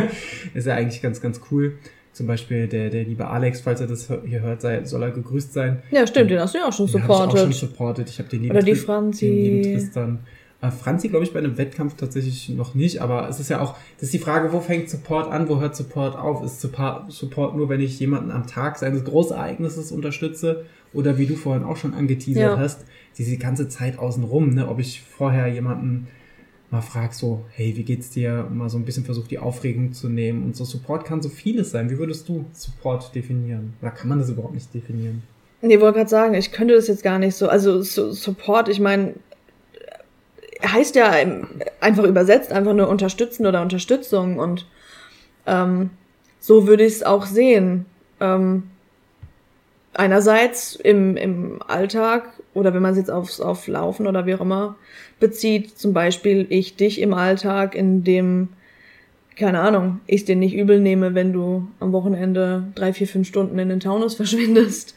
ist ja eigentlich ganz, ganz cool. Zum Beispiel der, der liebe Alex, falls er das hier hört, sei, soll er gegrüßt sein. Ja, stimmt, den hast du ja auch schon supportet. Den ich auch schon supportet. Ich habe den lieben, Oder die Franzi. Den lieben Tristan äh, Franzi, glaube ich, bei einem Wettkampf tatsächlich noch nicht, aber es ist ja auch, das ist die Frage, wo fängt Support an, wo hört Support auf? Ist Support nur, wenn ich jemanden am Tag seines Großereignisses unterstütze? Oder wie du vorhin auch schon angeteasert ja. hast, diese ganze Zeit außenrum, ne? ob ich vorher jemanden mal frag so, hey, wie geht's dir? Mal so ein bisschen versucht, die Aufregung zu nehmen und so. Support kann so vieles sein. Wie würdest du Support definieren? Oder kann man das überhaupt nicht definieren? Nee, wollte gerade sagen, ich könnte das jetzt gar nicht so. Also Support, ich meine, heißt ja einfach übersetzt einfach nur unterstützen oder Unterstützung und ähm, so würde ich es auch sehen. Ähm, einerseits im, im Alltag oder wenn man es jetzt aufs auf Laufen oder wie auch immer bezieht, zum Beispiel ich dich im Alltag, in dem, keine Ahnung, ich dir nicht übel nehme, wenn du am Wochenende drei, vier, fünf Stunden in den Taunus verschwindest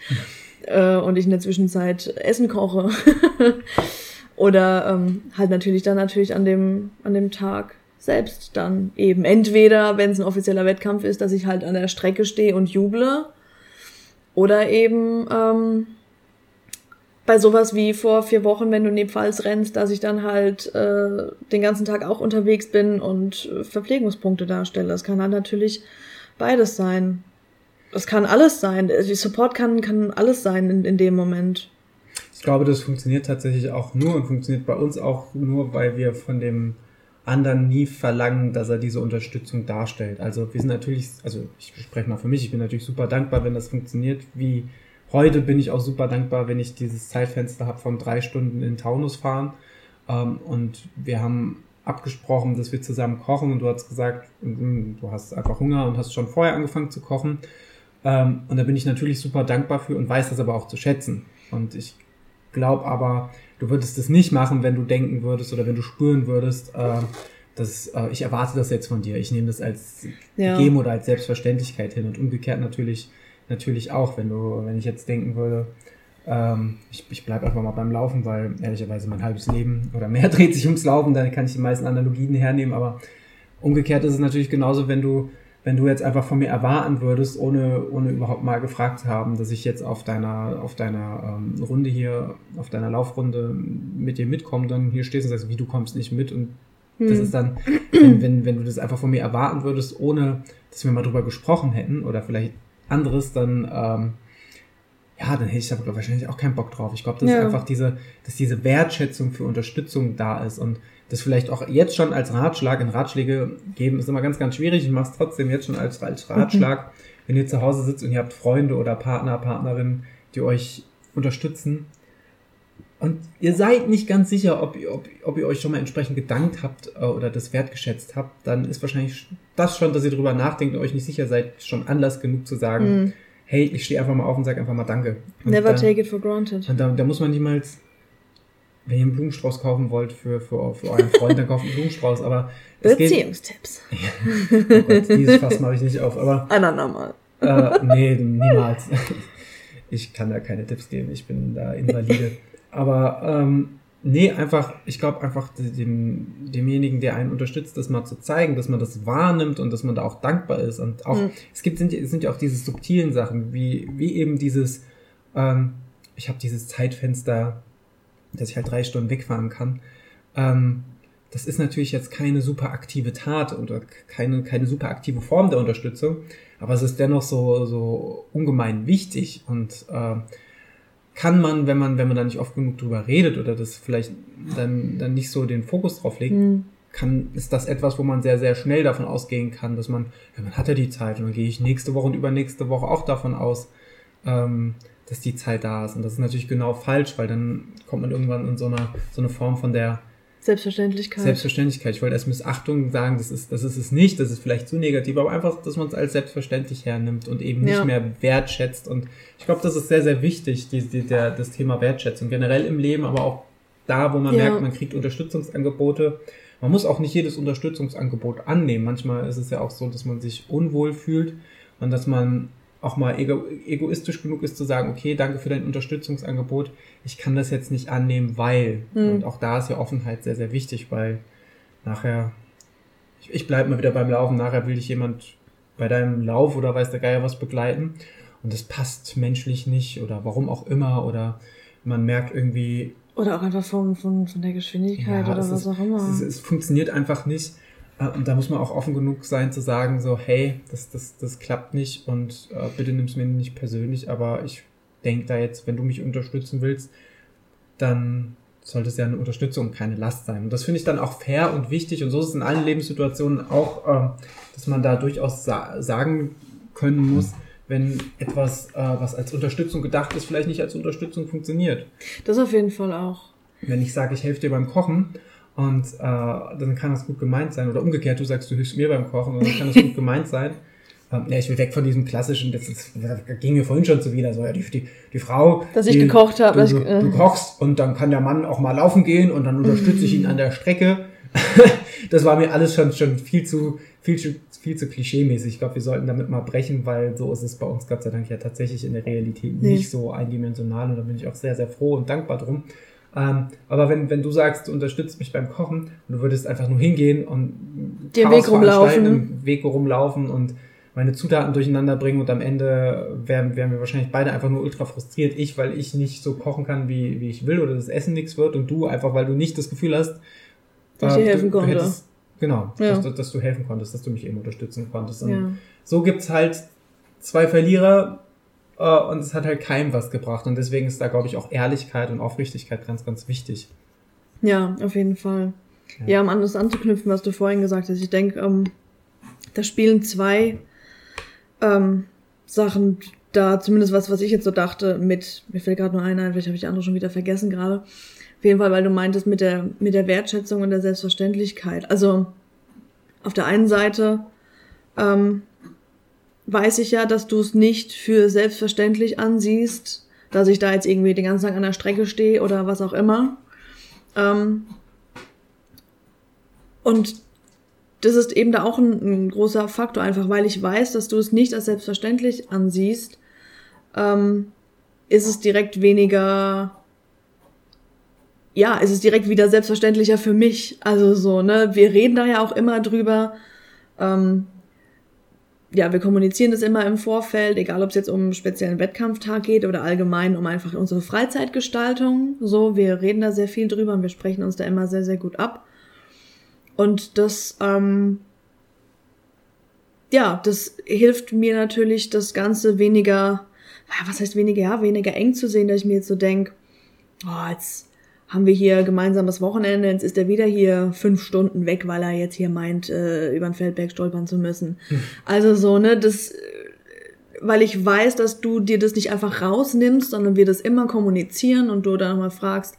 äh, und ich in der Zwischenzeit Essen koche. Oder ähm, halt natürlich dann natürlich an dem, an dem Tag selbst dann eben. Entweder, wenn es ein offizieller Wettkampf ist, dass ich halt an der Strecke stehe und juble. Oder eben ähm, bei sowas wie vor vier Wochen, wenn du in die Pfalz rennst, dass ich dann halt äh, den ganzen Tag auch unterwegs bin und Verpflegungspunkte darstelle. Das kann halt natürlich beides sein. Das kann alles sein. Support kann, kann alles sein in, in dem Moment glaube, das funktioniert tatsächlich auch nur und funktioniert bei uns auch nur, weil wir von dem anderen nie verlangen, dass er diese Unterstützung darstellt. Also wir sind natürlich, also ich spreche mal für mich, ich bin natürlich super dankbar, wenn das funktioniert. Wie heute bin ich auch super dankbar, wenn ich dieses Zeitfenster habe von drei Stunden in Taunus fahren. Ähm, und wir haben abgesprochen, dass wir zusammen kochen und du hast gesagt, mm, du hast einfach Hunger und hast schon vorher angefangen zu kochen. Ähm, und da bin ich natürlich super dankbar für und weiß das aber auch zu schätzen. Und ich Glaub aber, du würdest es nicht machen, wenn du denken würdest oder wenn du spüren würdest, äh, dass äh, ich erwarte das jetzt von dir. Ich nehme das als ja. gegeben oder als Selbstverständlichkeit hin. Und umgekehrt natürlich natürlich auch, wenn du, wenn ich jetzt denken würde, ähm, ich, ich bleibe einfach mal beim Laufen, weil ehrlicherweise mein halbes Leben oder mehr dreht sich ums Laufen, dann kann ich die meisten Analogien hernehmen, aber umgekehrt ist es natürlich genauso, wenn du, wenn du jetzt einfach von mir erwarten würdest, ohne, ohne überhaupt mal gefragt zu haben, dass ich jetzt auf deiner, auf deiner ähm, Runde hier, auf deiner Laufrunde mit dir mitkomme, dann hier stehst und sagst, wie du kommst nicht mit und hm. das ist dann, wenn, wenn, wenn du das einfach von mir erwarten würdest, ohne dass wir mal drüber gesprochen hätten oder vielleicht anderes, dann ähm, ja, dann hätte ich aber wahrscheinlich auch keinen Bock drauf. Ich glaube, dass ja. einfach diese, dass diese Wertschätzung für Unterstützung da ist und das vielleicht auch jetzt schon als Ratschlag, in Ratschläge geben, ist immer ganz, ganz schwierig. Ich mache es trotzdem jetzt schon als, als Ratschlag, mhm. wenn ihr zu Hause sitzt und ihr habt Freunde oder Partner, Partnerinnen, die euch unterstützen. Und ihr seid nicht ganz sicher, ob, ob, ob ihr euch schon mal entsprechend gedankt habt äh, oder das wertgeschätzt habt, dann ist wahrscheinlich das schon, dass ihr darüber nachdenkt und euch nicht sicher seid, schon Anlass genug zu sagen, mhm hey, ich stehe einfach mal auf und sage einfach mal Danke. Und Never da, take it for granted. Und da, da muss man niemals, wenn ihr einen Blumenstrauß kaufen wollt für, für, für euren Freund, dann kauft einen Blumenstrauß. Aber Beziehungstipps. Ja, oh Gott, dieses Fass mache ich nicht auf. Aber ein andermal. Äh, nee, niemals. Ich kann da keine Tipps geben. Ich bin da invalide. Aber ähm, Nee, einfach, ich glaube einfach dem, demjenigen, der einen unterstützt, das mal zu zeigen, dass man das wahrnimmt und dass man da auch dankbar ist. Und auch, mhm. es gibt, sind, sind ja auch diese subtilen Sachen, wie, wie eben dieses, ähm, ich habe dieses Zeitfenster, dass ich halt drei Stunden wegfahren kann. Ähm, das ist natürlich jetzt keine super aktive Tat oder keine, keine super aktive Form der Unterstützung, aber es ist dennoch so, so ungemein wichtig und äh, kann man, wenn man, wenn man da nicht oft genug drüber redet oder das vielleicht dann, dann nicht so den Fokus drauf legt, mhm. kann, ist das etwas, wo man sehr, sehr schnell davon ausgehen kann, dass man, ja, man hat ja die Zeit und dann gehe ich nächste Woche und übernächste Woche auch davon aus, ähm, dass die Zeit da ist. Und das ist natürlich genau falsch, weil dann kommt man irgendwann in so eine, so eine Form von der Selbstverständlichkeit. Selbstverständlichkeit. Ich wollte erst Missachtung sagen, das ist, das ist es nicht, das ist vielleicht zu negativ, aber einfach, dass man es als selbstverständlich hernimmt und eben nicht ja. mehr wertschätzt. Und ich glaube, das ist sehr, sehr wichtig, die, die, der, das Thema Wertschätzung. Generell im Leben, aber auch da, wo man ja. merkt, man kriegt Unterstützungsangebote. Man muss auch nicht jedes Unterstützungsangebot annehmen. Manchmal ist es ja auch so, dass man sich unwohl fühlt und dass man auch mal ego egoistisch genug ist zu sagen, okay, danke für dein Unterstützungsangebot, ich kann das jetzt nicht annehmen, weil. Mhm. Und auch da ist ja Offenheit sehr, sehr wichtig, weil nachher, ich, ich bleibe mal wieder beim Laufen, nachher will dich jemand bei deinem Lauf oder weiß der Geier was begleiten und das passt menschlich nicht oder warum auch immer oder man merkt irgendwie. Oder auch einfach von, von, von der Geschwindigkeit ja, oder was ist, auch immer. Es, es, funktioniert einfach nicht. Äh, und da muss man auch offen genug sein zu sagen, so, hey, das, das, das klappt nicht und äh, bitte nimm es mir nicht persönlich, aber ich denke da jetzt, wenn du mich unterstützen willst, dann sollte es ja eine Unterstützung keine Last sein. Und das finde ich dann auch fair und wichtig und so ist es in allen Lebenssituationen auch, äh, dass man da durchaus sa sagen können muss, wenn etwas, äh, was als Unterstützung gedacht ist, vielleicht nicht als Unterstützung funktioniert. Das auf jeden Fall auch. Wenn ich sage, ich helfe dir beim Kochen und äh, dann kann das gut gemeint sein. Oder umgekehrt, du sagst, du hilfst mir beim Kochen und dann kann das gut gemeint sein. Ähm, ja, ich will weg von diesem klassischen, das, ist, das ging mir vorhin schon zuwider, so, ja, die, die, die Frau. Dass ich gekocht habe. Du, äh, du kochst und dann kann der Mann auch mal laufen gehen und dann unterstütze ich ihn an der Strecke. das war mir alles schon, schon viel zu, viel zu, viel zu klischee-mäßig. Ich glaube, wir sollten damit mal brechen, weil so ist es bei uns Gott sei Dank ja tatsächlich in der Realität nee. nicht so eindimensional und da bin ich auch sehr, sehr froh und dankbar drum. Ähm, aber wenn, wenn du sagst, du unterstützt mich beim Kochen und du würdest einfach nur hingehen und den Weg rumlaufen. im Weg rumlaufen und meine Zutaten durcheinander bringen und am Ende wären, wären wir wahrscheinlich beide einfach nur ultra frustriert. Ich, weil ich nicht so kochen kann, wie, wie ich will oder das Essen nichts wird und du einfach, weil du nicht das Gefühl hast, dass äh, ich helfen du, konnte. hättest, genau, ja. dass, dass, du helfen konntest, dass du mich eben unterstützen konntest. Und ja. so gibt's halt zwei Verlierer, äh, und es hat halt keinem was gebracht. Und deswegen ist da, glaube ich, auch Ehrlichkeit und Aufrichtigkeit ganz, ganz wichtig. Ja, auf jeden Fall. Ja, ja um an das anzuknüpfen, was du vorhin gesagt hast. Ich denke, ähm, da spielen zwei ähm, Sachen da, zumindest was, was ich jetzt so dachte, mit, mir fällt gerade nur einer ein, vielleicht habe ich die andere schon wieder vergessen gerade. Auf jeden Fall, weil du meintest mit der, mit der Wertschätzung und der Selbstverständlichkeit. Also auf der einen Seite ähm, weiß ich ja, dass du es nicht für selbstverständlich ansiehst, dass ich da jetzt irgendwie den ganzen Tag an der Strecke stehe oder was auch immer. Ähm, und das ist eben da auch ein, ein, großer Faktor, einfach weil ich weiß, dass du es nicht als selbstverständlich ansiehst, ähm, ist es direkt weniger, ja, ist es direkt wieder selbstverständlicher für mich. Also so, ne, wir reden da ja auch immer drüber. Ähm, ja, wir kommunizieren das immer im Vorfeld, egal ob es jetzt um einen speziellen Wettkampftag geht oder allgemein um einfach unsere Freizeitgestaltung. So, wir reden da sehr viel drüber und wir sprechen uns da immer sehr, sehr gut ab. Und das, ähm, ja, das hilft mir natürlich, das Ganze weniger, was heißt weniger, ja, weniger eng zu sehen, dass ich mir jetzt so denk, oh, jetzt haben wir hier gemeinsames Wochenende, jetzt ist er wieder hier fünf Stunden weg, weil er jetzt hier meint, äh, über den Feldberg stolpern zu müssen. Hm. Also so, ne, das, weil ich weiß, dass du dir das nicht einfach rausnimmst, sondern wir das immer kommunizieren und du dann mal fragst,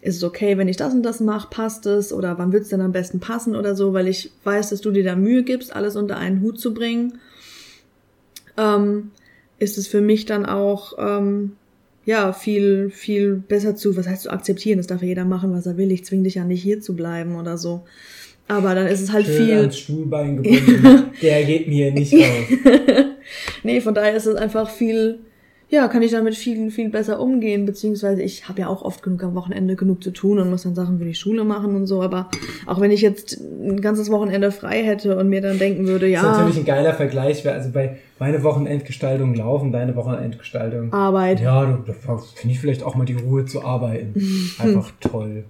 ist es okay, wenn ich das und das mache, passt es oder wann wird's denn am besten passen oder so, weil ich weiß, dass du dir da Mühe gibst, alles unter einen Hut zu bringen, ähm, ist es für mich dann auch ähm, ja, viel, viel besser zu, was heißt zu akzeptieren, das darf ja jeder machen, was er will, ich zwing dich ja nicht hier zu bleiben oder so. Aber dann ist es halt Schön viel. Ans Stuhlbein gebunden, der geht mir nicht raus. nee, von daher ist es einfach viel, ja, kann ich damit viel, viel besser umgehen, beziehungsweise ich habe ja auch oft genug am Wochenende genug zu tun und muss dann Sachen für die Schule machen und so, aber auch wenn ich jetzt ein ganzes Wochenende frei hätte und mir dann denken würde, ja. Das ist natürlich ein geiler Vergleich, also bei meine Wochenendgestaltung laufen, deine Wochenendgestaltung. Arbeit. Ja, du, da finde ich vielleicht auch mal die Ruhe zu arbeiten. Einfach toll.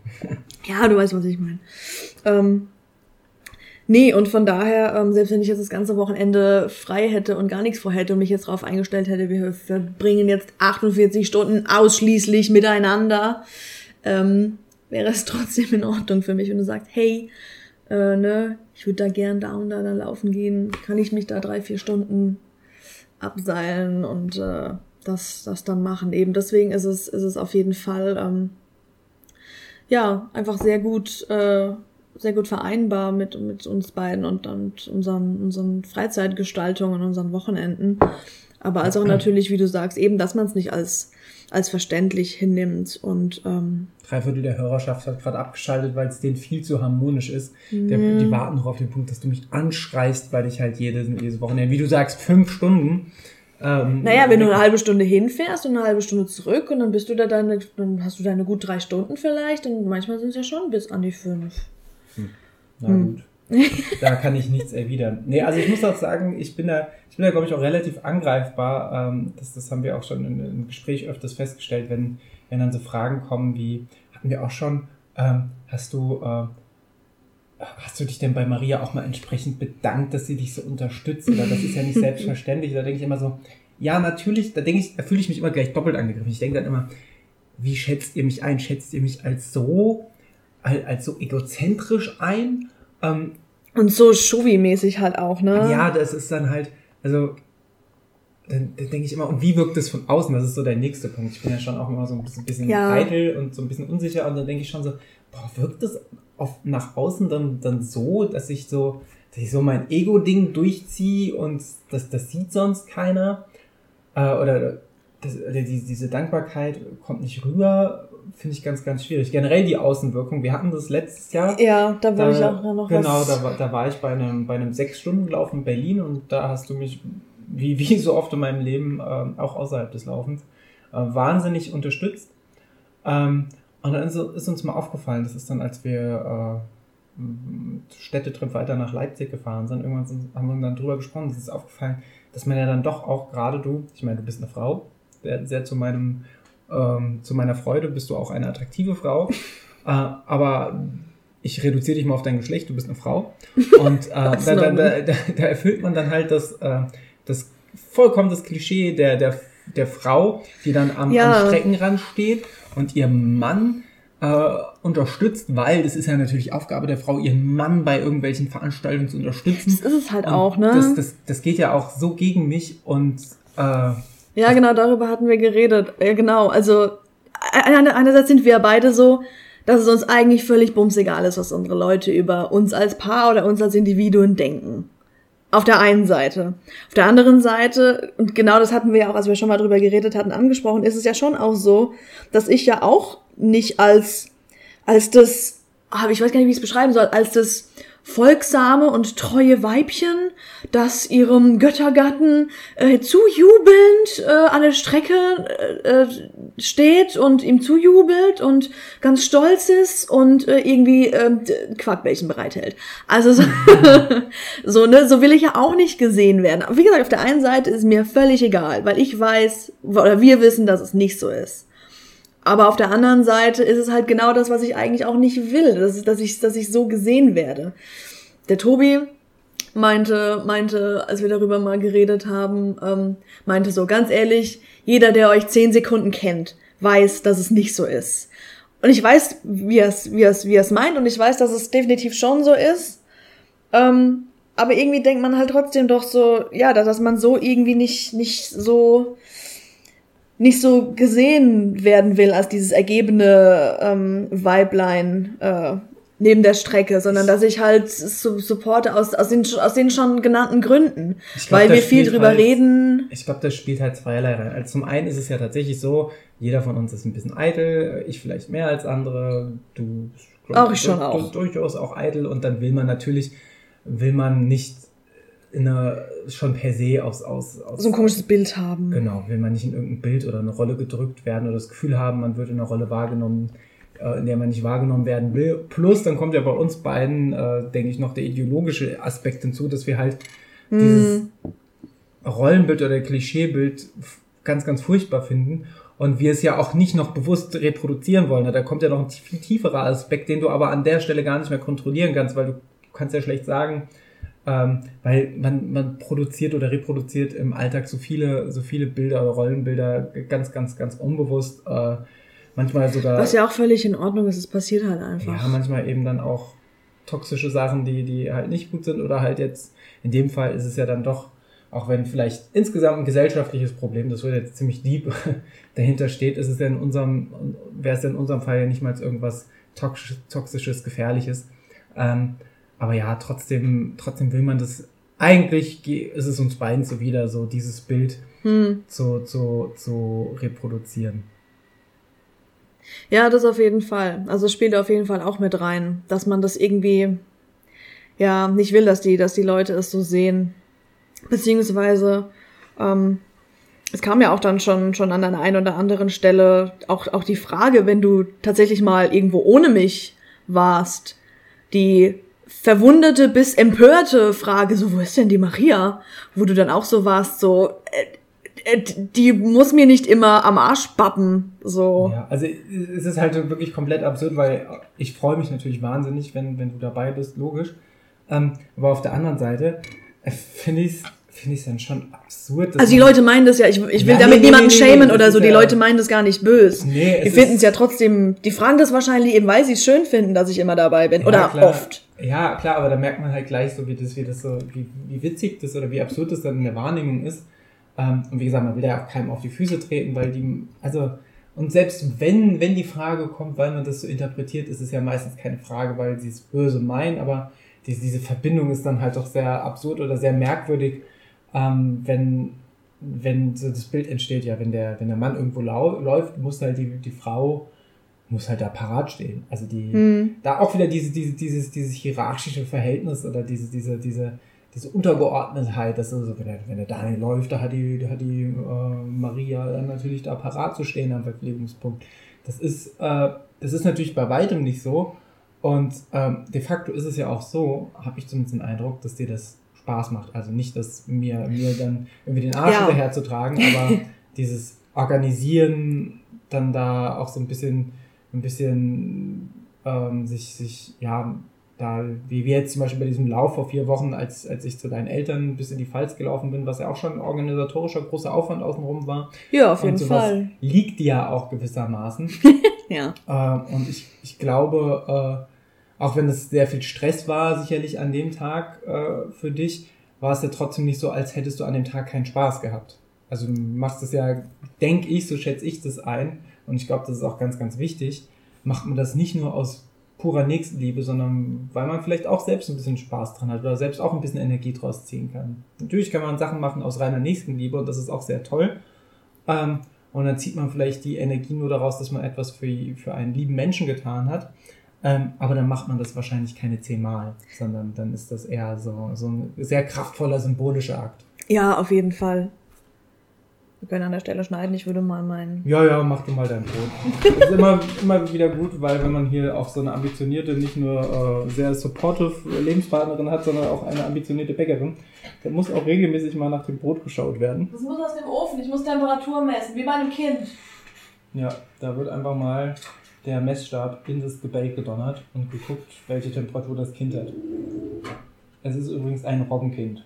Ja, du weißt, was ich meine. Ähm, Nee, und von daher, ähm, selbst wenn ich jetzt das ganze Wochenende frei hätte und gar nichts vorhätte und mich jetzt darauf eingestellt hätte, wir verbringen jetzt 48 Stunden ausschließlich miteinander, ähm, wäre es trotzdem in Ordnung für mich, wenn du sagst, hey, äh, ne, ich würde da gern da und da, da laufen gehen, kann ich mich da drei, vier Stunden abseilen und äh, das, das dann machen. Eben deswegen ist es, ist es auf jeden Fall ähm, ja einfach sehr gut äh, sehr gut vereinbar mit, mit uns beiden und, und unseren, unseren Freizeitgestaltungen, unseren Wochenenden. Aber als auch natürlich, wie du sagst, eben, dass man es nicht als, als verständlich hinnimmt und ähm, drei Viertel der Hörerschaft hat gerade abgeschaltet, weil es denen viel zu harmonisch ist. Der, die warten noch auf den Punkt, dass du mich anschreist, weil ich halt jedes, jedes Wochenende, wie du sagst, fünf Stunden. Ähm, naja, wenn du eine halbe Stunde hinfährst und eine halbe Stunde zurück und dann bist du da deine, dann hast du deine gut drei Stunden vielleicht und manchmal sind es ja schon bis an die fünf. Na hm. gut. da kann ich nichts erwidern. Nee, also ich muss auch sagen, ich bin da, ich bin da, glaube ich, auch relativ angreifbar. Ähm, das, das haben wir auch schon im Gespräch öfters festgestellt, wenn, wenn dann so Fragen kommen wie, hatten wir auch schon, ähm, hast du, äh, hast du dich denn bei Maria auch mal entsprechend bedankt, dass sie dich so unterstützt? Oder das ist ja nicht selbstverständlich. Da denke ich immer so, ja, natürlich, da denke ich, da fühle ich mich immer gleich doppelt angegriffen. Ich denke dann immer, wie schätzt ihr mich ein? Schätzt ihr mich als so als, als so egozentrisch ein. Ähm, und so Schuvi-mäßig halt auch, ne? Ja, das ist dann halt, also dann, dann denke ich immer, und wie wirkt das von außen? Das ist so der nächste Punkt. Ich bin ja schon auch immer so ein bisschen, bisschen ja. eitel und so ein bisschen unsicher und dann denke ich schon so, boah, wirkt das auf, nach außen dann, dann so, dass ich so, dass ich so mein Ego-Ding durchziehe und das, das sieht sonst keiner? Äh, oder das, die, diese Dankbarkeit kommt nicht rüber, finde ich ganz, ganz schwierig. Generell die Außenwirkung. Wir hatten das letztes Jahr. Ja, da wollte ich auch noch Genau, was. da, da war ich bei einem, bei einem Sechs-Stunden-Lauf in Berlin und da hast du mich, wie, wie so oft in meinem Leben, äh, auch außerhalb des Laufens, äh, wahnsinnig unterstützt. Ähm, und dann ist, ist, uns mal aufgefallen, das ist dann, als wir äh, Städtetrip weiter nach Leipzig gefahren sind, irgendwann haben wir dann drüber gesprochen, es ist aufgefallen, dass man ja dann doch auch gerade du, ich meine, du bist eine Frau, sehr, sehr zu meinem ähm, zu meiner Freude bist du auch eine attraktive Frau. äh, aber ich reduziere dich mal auf dein Geschlecht, du bist eine Frau. Und äh, da, da, da, da, erfüllt man dann halt das, äh, das vollkommen das Klischee der, der, der Frau, die dann am, ja. am Streckenrand steht und ihr Mann äh, unterstützt, weil das ist ja natürlich Aufgabe der Frau, ihren Mann bei irgendwelchen Veranstaltungen zu unterstützen. Das ist es halt und auch, ne? Das, das, das geht ja auch so gegen mich und äh, ja, genau, darüber hatten wir geredet. Ja, genau. Also einerseits sind wir beide so, dass es uns eigentlich völlig bumsegal ist, was unsere Leute über uns als Paar oder uns als Individuen denken. Auf der einen Seite. Auf der anderen Seite, und genau das hatten wir ja auch, als wir schon mal drüber geredet hatten, angesprochen, ist es ja schon auch so, dass ich ja auch nicht als, als das, ah, ich weiß gar nicht, wie ich es beschreiben soll, als das folgsame und treue Weibchen, das ihrem Göttergatten äh, zujubelnd äh, an der Strecke äh, äh, steht und ihm zujubelt und ganz stolz ist und äh, irgendwie äh, Quarkbällchen bereithält. Also so, so, ne, so will ich ja auch nicht gesehen werden. Aber wie gesagt, auf der einen Seite ist mir völlig egal, weil ich weiß, oder wir wissen, dass es nicht so ist. Aber auf der anderen Seite ist es halt genau das, was ich eigentlich auch nicht will, dass, dass, ich, dass ich so gesehen werde. Der Tobi meinte, meinte, als wir darüber mal geredet haben, ähm, meinte so, ganz ehrlich, jeder, der euch zehn Sekunden kennt, weiß, dass es nicht so ist. Und ich weiß, wie er es wie er's, wie er's meint und ich weiß, dass es definitiv schon so ist. Ähm, aber irgendwie denkt man halt trotzdem doch so, ja, dass, dass man so irgendwie nicht, nicht so nicht so gesehen werden will als dieses ergebene ähm, Weiblein äh, neben der Strecke, sondern dass ich halt su supporte aus, aus, den, aus den schon genannten Gründen, glaub, weil wir viel drüber halt, reden. Ich glaube, das spielt halt zweierlei rein. Also zum einen ist es ja tatsächlich so, jeder von uns ist ein bisschen eitel, ich vielleicht mehr als andere, du auch ich schon auch. durchaus auch eitel und dann will man natürlich, will man nicht in einer, schon per se aus, aus, aus. So ein komisches Bild haben. Genau, will man nicht in irgendein Bild oder eine Rolle gedrückt werden oder das Gefühl haben, man wird in einer Rolle wahrgenommen, äh, in der man nicht wahrgenommen werden will. Plus, dann kommt ja bei uns beiden, äh, denke ich, noch der ideologische Aspekt hinzu, dass wir halt mm. dieses Rollenbild oder Klischeebild ganz, ganz furchtbar finden und wir es ja auch nicht noch bewusst reproduzieren wollen. Da kommt ja noch ein viel tieferer Aspekt, den du aber an der Stelle gar nicht mehr kontrollieren kannst, weil du kannst ja schlecht sagen, ähm, weil man, man produziert oder reproduziert im Alltag so viele, so viele Bilder oder Rollenbilder ganz, ganz, ganz unbewusst. Äh, manchmal sogar. Was ja auch völlig in Ordnung ist, es passiert halt einfach. Ja, manchmal eben dann auch toxische Sachen, die, die halt nicht gut sind oder halt jetzt, in dem Fall ist es ja dann doch, auch wenn vielleicht insgesamt ein gesellschaftliches Problem, das wird jetzt ziemlich deep, dahinter steht, ist es ja in unserem, wäre es ja in unserem Fall ja nicht mal irgendwas toxisches, gefährliches. Ähm, aber ja, trotzdem, trotzdem will man das. Eigentlich ist es uns beiden so wieder, so dieses Bild hm. zu, zu, zu reproduzieren. Ja, das auf jeden Fall. Also spielt auf jeden Fall auch mit rein, dass man das irgendwie ja nicht will, dass die, dass die Leute es so sehen. Beziehungsweise ähm, es kam ja auch dann schon schon an der einen oder anderen Stelle auch auch die Frage, wenn du tatsächlich mal irgendwo ohne mich warst, die verwunderte bis empörte Frage, so, wo ist denn die Maria? Wo du dann auch so warst, so, äh, äh, die muss mir nicht immer am Arsch bappen, so. Ja, also es ist halt wirklich komplett absurd, weil ich freue mich natürlich wahnsinnig, wenn, wenn du dabei bist, logisch. Ähm, aber auf der anderen Seite äh, finde ich es finde ich dann schon absurd. Also die Leute meinen das ja, ich, ich will ja, damit nee, niemanden nee, nee, schämen oder so, die ja, Leute meinen das gar nicht böse. Nee, die finden es ja trotzdem, die fragen das wahrscheinlich eben, weil sie es schön finden, dass ich immer dabei bin. Ja, oder klar. oft. Ja, klar, aber da merkt man halt gleich so, wie das, wie das so, wie, wie witzig das oder wie absurd das dann in der Wahrnehmung ist. Ähm, und wie gesagt, man will ja auch keinem auf die Füße treten, weil die, also, und selbst wenn, wenn die Frage kommt, weil man das so interpretiert, ist es ja meistens keine Frage, weil sie es böse meinen, aber diese, diese Verbindung ist dann halt doch sehr absurd oder sehr merkwürdig, ähm, wenn, wenn so das Bild entsteht, ja, wenn der, wenn der Mann irgendwo lau läuft, muss halt die, die Frau muss halt da parat stehen. Also die, mhm. da auch wieder diese, diese, dieses, dieses hierarchische Verhältnis oder diese, diese, diese, diese Untergeordnetheit, dass also, wenn der, wenn der Daniel läuft, da hat die, da hat die äh, Maria dann natürlich da parat zu stehen am Verpflegungspunkt. Das ist, äh, das ist natürlich bei weitem nicht so. Und ähm, de facto ist es ja auch so, habe ich zumindest den Eindruck, dass dir das Spaß macht. Also nicht, dass mir, mir dann irgendwie den Arsch ja. hinterher zu tragen, aber dieses Organisieren, dann da auch so ein bisschen ein bisschen ähm, sich, sich, ja, da, wie wir jetzt zum Beispiel bei diesem Lauf vor vier Wochen, als, als ich zu deinen Eltern bis in die Pfalz gelaufen bin, was ja auch schon ein organisatorischer großer Aufwand außenrum war. Ja, auf jeden Fall. Liegt ja auch gewissermaßen. ja. Äh, und ich, ich glaube, äh, auch wenn es sehr viel Stress war, sicherlich an dem Tag äh, für dich, war es ja trotzdem nicht so, als hättest du an dem Tag keinen Spaß gehabt. Also du machst es ja, denke ich, so schätze ich das ein, und ich glaube, das ist auch ganz, ganz wichtig, macht man das nicht nur aus purer Nächstenliebe, sondern weil man vielleicht auch selbst ein bisschen Spaß dran hat oder selbst auch ein bisschen Energie draus ziehen kann. Natürlich kann man Sachen machen aus reiner Nächstenliebe und das ist auch sehr toll. Ähm, und dann zieht man vielleicht die Energie nur daraus, dass man etwas für, für einen lieben Menschen getan hat. Ähm, aber dann macht man das wahrscheinlich keine zehnmal, sondern dann ist das eher so, so ein sehr kraftvoller symbolischer Akt. Ja, auf jeden Fall. Wir können an der Stelle schneiden. Ich würde mal meinen. Ja, ja, mach du mal dein Brot. Das ist immer, immer wieder gut, weil wenn man hier auch so eine ambitionierte, nicht nur äh, sehr supportive Lebenspartnerin hat, sondern auch eine ambitionierte Bäckerin, dann muss auch regelmäßig mal nach dem Brot geschaut werden. Das muss aus dem Ofen. Ich muss Temperatur messen, wie bei einem Kind. Ja, da wird einfach mal der Messstab in das Gebäck gedonnert und geguckt, welche Temperatur das Kind hat. Es ist übrigens ein Roggenkind.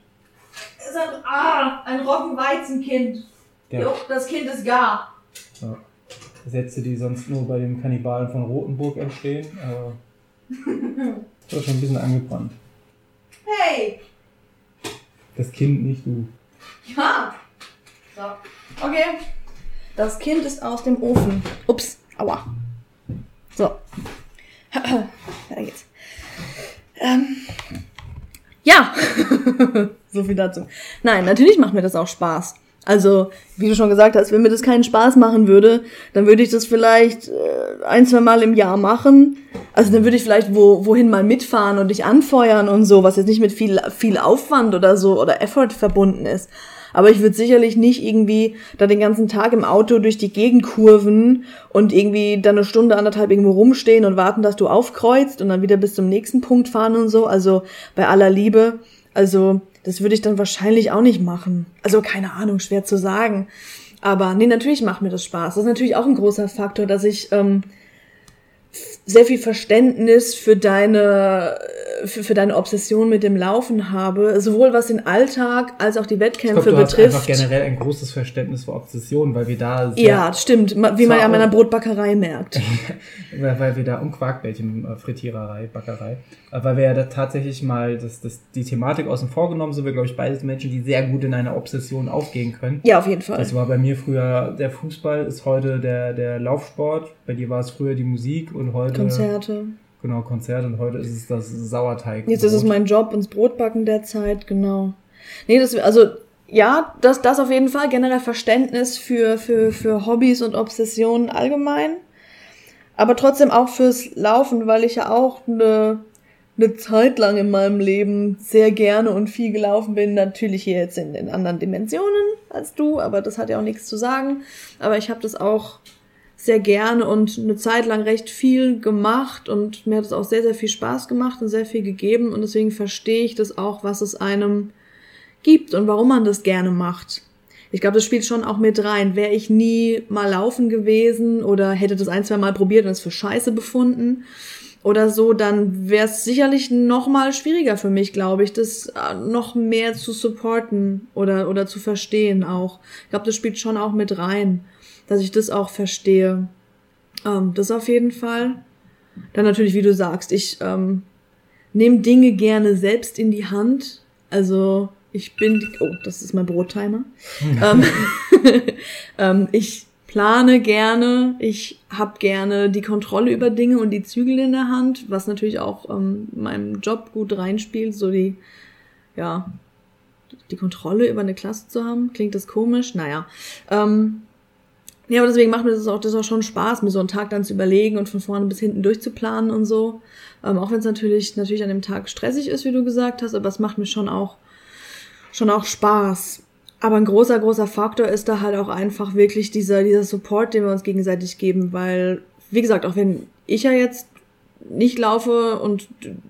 Es ist ein, ah, ein Roggenweizenkind. Der, Jo, das Kind ist gar. ja, Sätze, die sonst nur bei dem Kannibalen von Rothenburg entstehen. Aber das ist schon ein bisschen angebrannt. Hey! Das Kind, nicht du. Ja! So. Okay. Das Kind ist aus dem Ofen. Ups, aua. So. Weiter geht's. Ähm. Ja. so viel dazu. Nein, natürlich macht mir das auch Spaß. Also, wie du schon gesagt hast, wenn mir das keinen Spaß machen würde, dann würde ich das vielleicht äh, ein, zwei Mal im Jahr machen. Also dann würde ich vielleicht wo, wohin mal mitfahren und dich anfeuern und so, was jetzt nicht mit viel, viel Aufwand oder so oder Effort verbunden ist. Aber ich würde sicherlich nicht irgendwie da den ganzen Tag im Auto durch die Gegend kurven und irgendwie dann eine Stunde, anderthalb irgendwo rumstehen und warten, dass du aufkreuzt und dann wieder bis zum nächsten Punkt fahren und so. Also bei aller Liebe. Also das würde ich dann wahrscheinlich auch nicht machen. Also keine Ahnung, schwer zu sagen. Aber nee, natürlich macht mir das Spaß. Das ist natürlich auch ein großer Faktor, dass ich ähm, sehr viel Verständnis für deine für, für deine Obsession mit dem Laufen habe, sowohl was den Alltag als auch die Ich Wettkämpfe glaube, du hast betrifft. einfach generell ein großes Verständnis für Obsession, weil wir da sehr, ja, stimmt, wie man ja an meiner Brotbackerei merkt. weil, weil wir da um Quarkbällchen äh, Frittiererei, Backerei, äh, weil wir ja da tatsächlich mal das, das, die Thematik außen vor genommen sind, wir glaube ich beides Menschen, die sehr gut in einer Obsession aufgehen können. Ja, auf jeden Fall. Das war bei mir früher der Fußball, ist heute der, der Laufsport. Bei dir war es früher die Musik und heute Konzerte. genau Konzert und heute ist es das Sauerteig. Jetzt ist es mein Job ins Brotbacken derzeit, genau. Nee, das, also, ja, das, das auf jeden Fall, generell Verständnis für, für, für Hobbys und Obsessionen allgemein. Aber trotzdem auch fürs Laufen, weil ich ja auch eine, eine Zeit lang in meinem Leben sehr gerne und viel gelaufen bin. Natürlich hier jetzt in, in anderen Dimensionen als du, aber das hat ja auch nichts zu sagen. Aber ich habe das auch sehr gerne und eine Zeit lang recht viel gemacht und mir hat es auch sehr, sehr viel Spaß gemacht und sehr viel gegeben und deswegen verstehe ich das auch, was es einem gibt und warum man das gerne macht. Ich glaube, das spielt schon auch mit rein. Wäre ich nie mal laufen gewesen oder hätte das ein, zwei Mal probiert und es für scheiße befunden oder so, dann wäre es sicherlich noch mal schwieriger für mich, glaube ich, das äh, noch mehr zu supporten oder, oder zu verstehen auch. Ich glaube, das spielt schon auch mit rein, dass ich das auch verstehe. Ähm, das auf jeden Fall. Dann natürlich, wie du sagst, ich ähm, nehme Dinge gerne selbst in die Hand. Also ich bin, oh, das ist mein Brottimer. ähm, ähm, ich plane gerne, ich habe gerne die Kontrolle über Dinge und die Zügel in der Hand, was natürlich auch ähm, meinem Job gut reinspielt, so die, ja, die Kontrolle über eine Klasse zu haben. Klingt das komisch? Naja. Ähm, ja, aber deswegen macht mir das auch, das auch schon Spaß, mir so einen Tag dann zu überlegen und von vorne bis hinten durchzuplanen und so. Ähm, auch wenn es natürlich, natürlich an dem Tag stressig ist, wie du gesagt hast, aber es macht mir schon auch, schon auch Spaß. Aber ein großer, großer Faktor ist da halt auch einfach wirklich dieser, dieser Support, den wir uns gegenseitig geben, weil, wie gesagt, auch wenn ich ja jetzt nicht laufe und,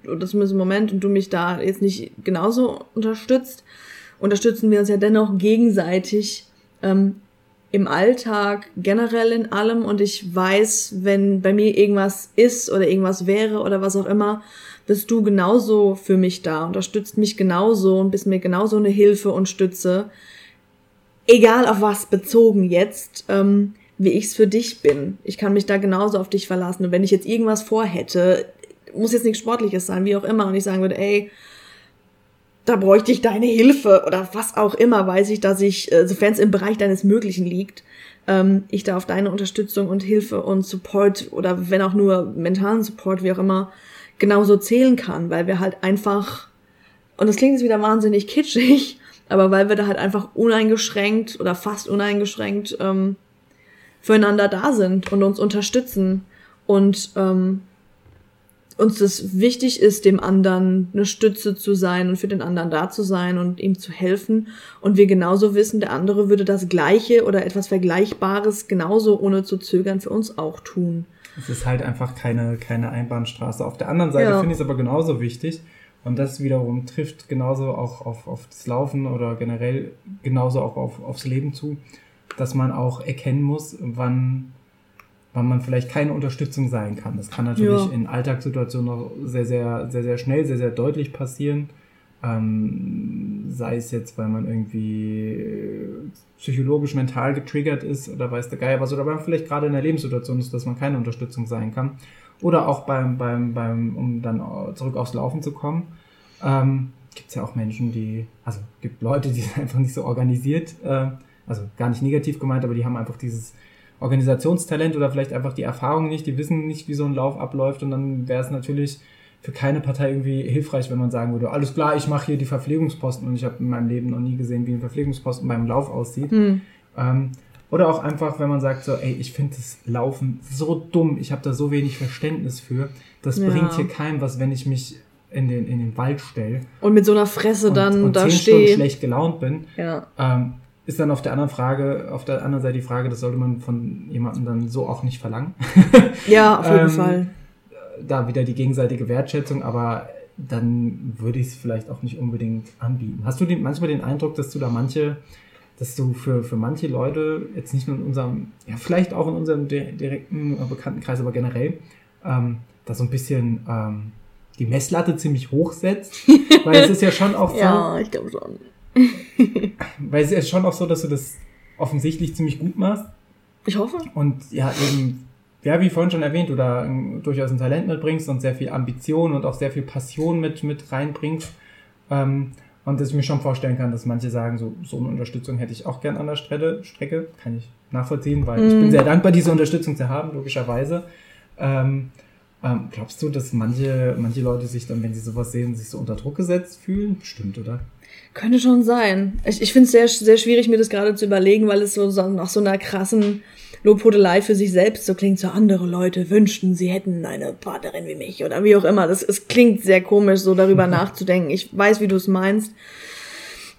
und das zumindest im Moment und du mich da jetzt nicht genauso unterstützt, unterstützen wir uns ja dennoch gegenseitig ähm, im Alltag, generell in allem. Und ich weiß, wenn bei mir irgendwas ist oder irgendwas wäre oder was auch immer, bist du genauso für mich da, unterstützt mich genauso und bist mir genauso eine Hilfe und Stütze, egal auf was bezogen jetzt, ähm, wie ich's für dich bin. Ich kann mich da genauso auf dich verlassen. Und wenn ich jetzt irgendwas vorhätte, muss jetzt nichts Sportliches sein, wie auch immer, und ich sagen würde, ey, da bräuchte ich deine Hilfe oder was auch immer, weiß ich, dass ich, äh, sofern es im Bereich deines Möglichen liegt, ähm, ich da auf deine Unterstützung und Hilfe und Support oder wenn auch nur mentalen Support, wie auch immer, genauso zählen kann, weil wir halt einfach, und das klingt jetzt wieder wahnsinnig kitschig, aber weil wir da halt einfach uneingeschränkt oder fast uneingeschränkt ähm, füreinander da sind und uns unterstützen und ähm, uns das wichtig ist, dem anderen eine Stütze zu sein und für den anderen da zu sein und ihm zu helfen. Und wir genauso wissen, der andere würde das Gleiche oder etwas Vergleichbares genauso ohne zu zögern für uns auch tun. Es ist halt einfach keine, keine Einbahnstraße. Auf der anderen Seite ja. finde ich es aber genauso wichtig. Und das wiederum trifft genauso auch auf, auf das Laufen oder generell genauso auch auf, aufs Leben zu, dass man auch erkennen muss, wann wann man vielleicht keine Unterstützung sein kann. Das kann natürlich ja. in Alltagssituationen noch sehr, sehr, sehr, sehr schnell, sehr, sehr deutlich passieren. Ähm, sei es jetzt, weil man irgendwie äh, psychologisch, mental getriggert ist oder weiß der Geier was, oder weil man vielleicht gerade in der Lebenssituation ist, dass man keine Unterstützung sein kann. Oder auch beim, beim, beim, um dann zurück aufs Laufen zu kommen. Ähm, gibt es ja auch Menschen, die, also gibt Leute, die sind einfach nicht so organisiert, äh, also gar nicht negativ gemeint, aber die haben einfach dieses Organisationstalent oder vielleicht einfach die Erfahrung nicht, die wissen nicht, wie so ein Lauf abläuft und dann wäre es natürlich für keine Partei irgendwie hilfreich, wenn man sagen würde, alles klar, ich mache hier die Verpflegungsposten und ich habe in meinem Leben noch nie gesehen, wie ein Verpflegungsposten beim Lauf aussieht. Hm. Ähm, oder auch einfach, wenn man sagt so, ey, ich finde das Laufen so dumm, ich habe da so wenig Verständnis für, das ja. bringt hier keinem was, wenn ich mich in den, in den Wald stelle. Und mit so einer Fresse und, dann und da stehe. schlecht gelaunt bin. Ja. Ähm, ist dann auf der anderen Frage, auf der anderen Seite die Frage, das sollte man von jemandem dann so auch nicht verlangen. Ja, auf jeden ähm, Fall. Da wieder die gegenseitige Wertschätzung, aber dann würde ich es vielleicht auch nicht unbedingt anbieten. Hast du den, manchmal den Eindruck, dass du da manche, dass du für, für manche Leute, jetzt nicht nur in unserem, ja, vielleicht auch in unserem direkten Bekanntenkreis, aber generell, ähm, da so ein bisschen ähm, die Messlatte ziemlich hoch setzt? Weil es ist ja schon auch so. ja, ich glaube schon Weil es ist schon auch so, dass du das offensichtlich ziemlich gut machst. Ich hoffe. Und ja, eben, ja, wie vorhin schon erwähnt, du da durchaus ein Talent mitbringst und sehr viel Ambition und auch sehr viel Passion mit, mit reinbringst. Ähm, und dass ich mir schon vorstellen kann, dass manche sagen, so, so eine Unterstützung hätte ich auch gern an der Strecke, Strecke. Kann ich nachvollziehen, weil mm. ich bin mhm. sehr dankbar, diese Unterstützung zu haben, logischerweise. Ähm, ähm, glaubst du, dass manche, manche Leute sich dann, wenn sie sowas sehen, sich so unter Druck gesetzt fühlen? Bestimmt, oder? Könnte schon sein. Ich, ich finde es sehr, sehr schwierig, mir das gerade zu überlegen, weil es so, so nach so einer krassen Lobhudelei für sich selbst so klingt. So andere Leute wünschten, sie hätten eine Partnerin wie mich oder wie auch immer. Das, es klingt sehr komisch, so darüber nachzudenken. Ich weiß, wie du es meinst.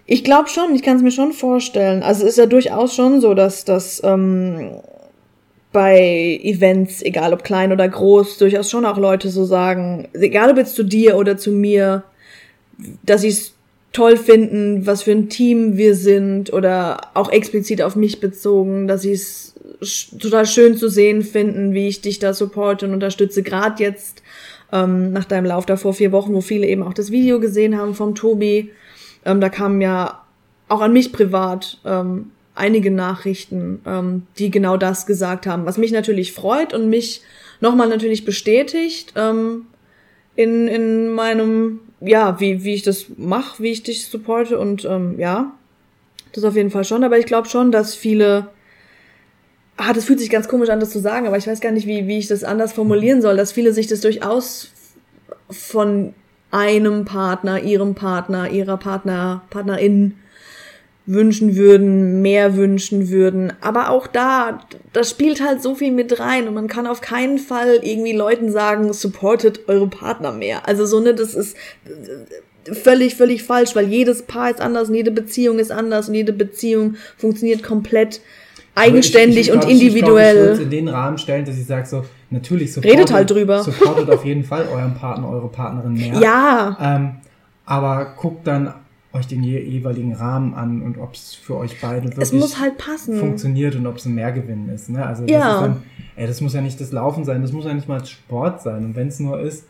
Ich glaube schon, ich kann es mir schon vorstellen. Also es ist ja durchaus schon so, dass das ähm, bei Events, egal ob klein oder groß, durchaus schon auch Leute so sagen, egal ob jetzt zu dir oder zu mir, dass es toll finden, was für ein Team wir sind oder auch explizit auf mich bezogen, dass sie es total schön zu sehen finden, wie ich dich da supporte und unterstütze. Gerade jetzt ähm, nach deinem Lauf da vor vier Wochen, wo viele eben auch das Video gesehen haben vom Tobi, ähm, da kamen ja auch an mich privat ähm, einige Nachrichten, ähm, die genau das gesagt haben, was mich natürlich freut und mich nochmal natürlich bestätigt ähm, in, in meinem ja, wie, wie ich das mache, wie ich dich supporte und ähm, ja, das auf jeden Fall schon. Aber ich glaube schon, dass viele. Ah, das fühlt sich ganz komisch an, das zu sagen, aber ich weiß gar nicht, wie, wie ich das anders formulieren soll, dass viele sich das durchaus von einem Partner, ihrem Partner, ihrer Partner, Partnerin wünschen würden, mehr wünschen würden. Aber auch da, das spielt halt so viel mit rein und man kann auf keinen Fall irgendwie Leuten sagen, supportet eure Partner mehr. Also so, ne, das ist völlig, völlig falsch, weil jedes Paar ist anders und jede Beziehung ist anders und jede Beziehung funktioniert komplett eigenständig ich, ich, ich und individuell. Ich, ich würde in den Rahmen stellen, dass ich sage so, natürlich supportet, Redet halt drüber. supportet auf jeden Fall euren Partner, eure Partnerin mehr. Ja. Ähm, aber guckt dann euch den jeweiligen Rahmen an und ob es für euch beide wirklich halt funktioniert und ob es ein Mehrgewinn ist. Ne? Also das ja. ist dann, ey, das muss ja nicht das Laufen sein, das muss ja nicht mal Sport sein. Und wenn es nur ist,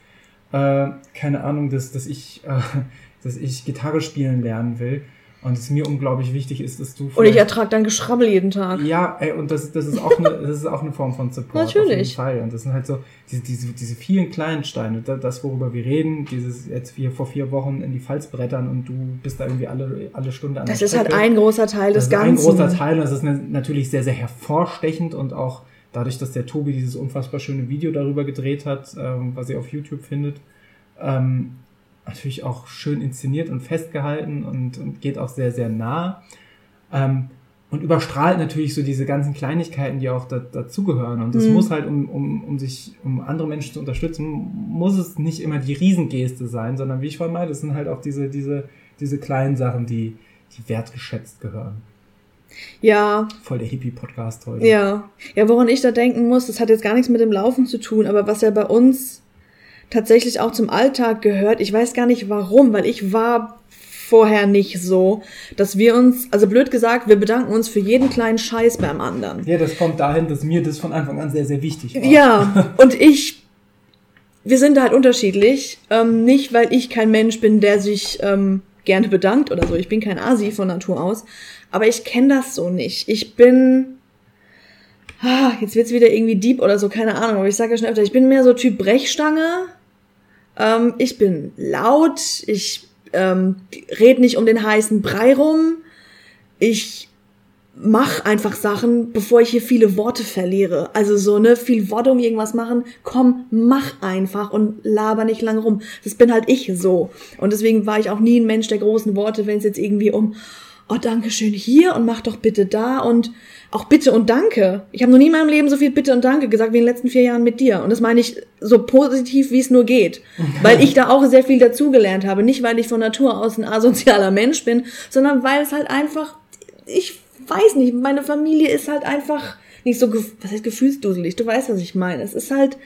äh, keine Ahnung, dass, dass ich, äh, dass ich Gitarre spielen lernen will, und es mir unglaublich wichtig ist, dass du. Und ich ertrage dein Geschrabbel jeden Tag. Ja, ey, und das, das ist auch eine, das ist auch eine Form von Support. Natürlich. Auf jeden Fall. Und das sind halt so diese, diese, diese vielen kleinen Steine, das, worüber wir reden, dieses jetzt wir vor vier Wochen in die Pfalz brettern und du bist da irgendwie alle, alle Stunde an Das der ist halt ein großer Teil des Ganzen. Das ist ein großer Teil und das ist natürlich sehr, sehr hervorstechend und auch dadurch, dass der Tobi dieses unfassbar schöne Video darüber gedreht hat, ähm, was ihr auf YouTube findet, ähm, natürlich auch schön inszeniert und festgehalten und, und geht auch sehr, sehr nah. Ähm, und überstrahlt natürlich so diese ganzen Kleinigkeiten, die auch da, dazugehören. Und es mhm. muss halt, um, um, um sich, um andere Menschen zu unterstützen, muss es nicht immer die Riesengeste sein, sondern wie ich vorhin meinte, es sind halt auch diese, diese, diese kleinen Sachen, die, die wertgeschätzt gehören. Ja. Voll der Hippie-Podcast heute. Ja. Ja, woran ich da denken muss, das hat jetzt gar nichts mit dem Laufen zu tun, aber was ja bei uns tatsächlich auch zum Alltag gehört, ich weiß gar nicht warum, weil ich war vorher nicht so, dass wir uns, also blöd gesagt, wir bedanken uns für jeden kleinen Scheiß beim anderen. Ja, das kommt dahin, dass mir das von Anfang an sehr, sehr wichtig war. Ja, und ich, wir sind halt unterschiedlich. Ähm, nicht, weil ich kein Mensch bin, der sich ähm, gerne bedankt oder so. Ich bin kein Asi von Natur aus. Aber ich kenne das so nicht. Ich bin, ah, jetzt wird's wieder irgendwie deep oder so, keine Ahnung. Aber ich sage ja schon öfter, ich bin mehr so Typ Brechstange. Ähm, ich bin laut. Ich ähm, red nicht um den heißen Brei rum. Ich mach einfach Sachen, bevor ich hier viele Worte verliere. Also so, ne, viel Worte um irgendwas machen. Komm, mach einfach und laber nicht lang rum. Das bin halt ich so. Und deswegen war ich auch nie ein Mensch der großen Worte, wenn es jetzt irgendwie um, oh, danke schön hier und mach doch bitte da und auch Bitte und Danke. Ich habe noch nie in meinem Leben so viel Bitte und Danke gesagt wie in den letzten vier Jahren mit dir. Und das meine ich so positiv, wie es nur geht. Weil ich da auch sehr viel dazugelernt habe. Nicht, weil ich von Natur aus ein asozialer Mensch bin, sondern weil es halt einfach, ich weiß nicht, meine Familie ist halt einfach nicht so, was heißt gefühlsduselig? Du weißt, was ich meine. Es ist halt,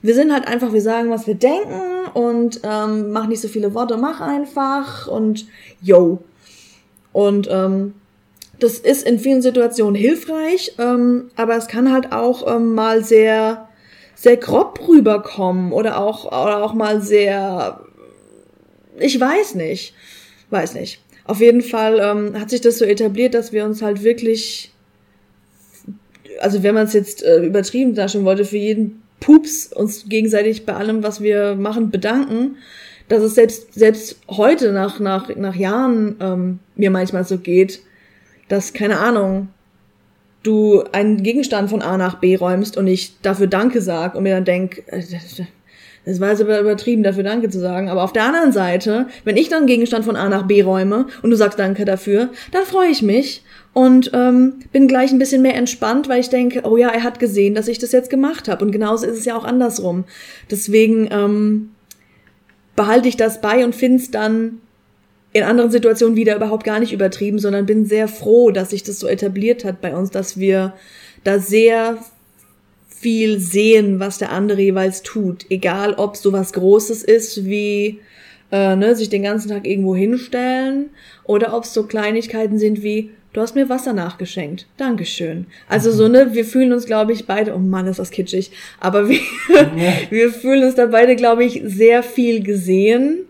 wir sind halt einfach, wir sagen, was wir denken und ähm, mach nicht so viele Worte, mach einfach und yo. Und ähm, das ist in vielen Situationen hilfreich, ähm, aber es kann halt auch ähm, mal sehr, sehr grob rüberkommen oder auch, oder auch mal sehr, ich weiß nicht, weiß nicht. Auf jeden Fall ähm, hat sich das so etabliert, dass wir uns halt wirklich, also wenn man es jetzt äh, übertrieben darstellen wollte, für jeden Pups uns gegenseitig bei allem, was wir machen, bedanken, dass es selbst selbst heute nach nach nach Jahren ähm, mir manchmal so geht, dass, keine Ahnung, du einen Gegenstand von A nach B räumst und ich dafür Danke sag und mir dann denk, äh, das war jetzt aber übertrieben, dafür Danke zu sagen. Aber auf der anderen Seite, wenn ich dann einen Gegenstand von A nach B räume und du sagst Danke dafür, dann freue ich mich und ähm, bin gleich ein bisschen mehr entspannt, weil ich denke, oh ja, er hat gesehen, dass ich das jetzt gemacht habe. Und genauso ist es ja auch andersrum. Deswegen ähm, behalte ich das bei und find's dann in anderen Situationen wieder überhaupt gar nicht übertrieben, sondern bin sehr froh, dass sich das so etabliert hat bei uns, dass wir da sehr viel sehen, was der andere jeweils tut. Egal, ob so was Großes ist, wie äh, ne, sich den ganzen Tag irgendwo hinstellen, oder ob es so Kleinigkeiten sind wie, du hast mir Wasser nachgeschenkt. Dankeschön. Also so, ne, wir fühlen uns, glaube ich, beide, oh Mann, ist das kitschig, aber wir, wir fühlen uns da beide, glaube ich, sehr viel gesehen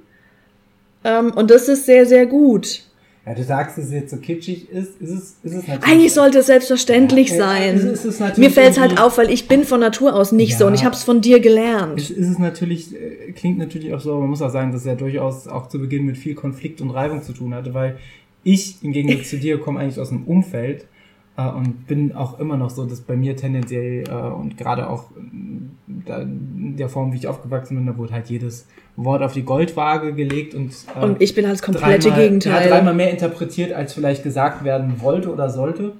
ähm, und das ist sehr, sehr gut. Ja, du sagst, dass es jetzt so kitschig ist, ist es, ist es natürlich. Eigentlich sollte es selbstverständlich ja, sein. Ist, ist es Mir fällt es halt auf, weil ich bin von Natur aus nicht ja, so und ich habe es von dir gelernt. Ist, ist es natürlich, äh, klingt natürlich auch so, man muss auch sagen, dass er durchaus auch zu Beginn mit viel Konflikt und Reibung zu tun hatte, weil ich im Gegensatz zu dir komme eigentlich aus einem Umfeld, äh, und bin auch immer noch so, dass bei mir tendenziell äh, und gerade auch in der Form, wie ich aufgewachsen bin, da wurde halt jedes Wort auf die Goldwaage gelegt und äh, und ich bin halt das komplette dreimal, Gegenteil. Ja, dreimal mehr interpretiert, als vielleicht gesagt werden wollte oder sollte.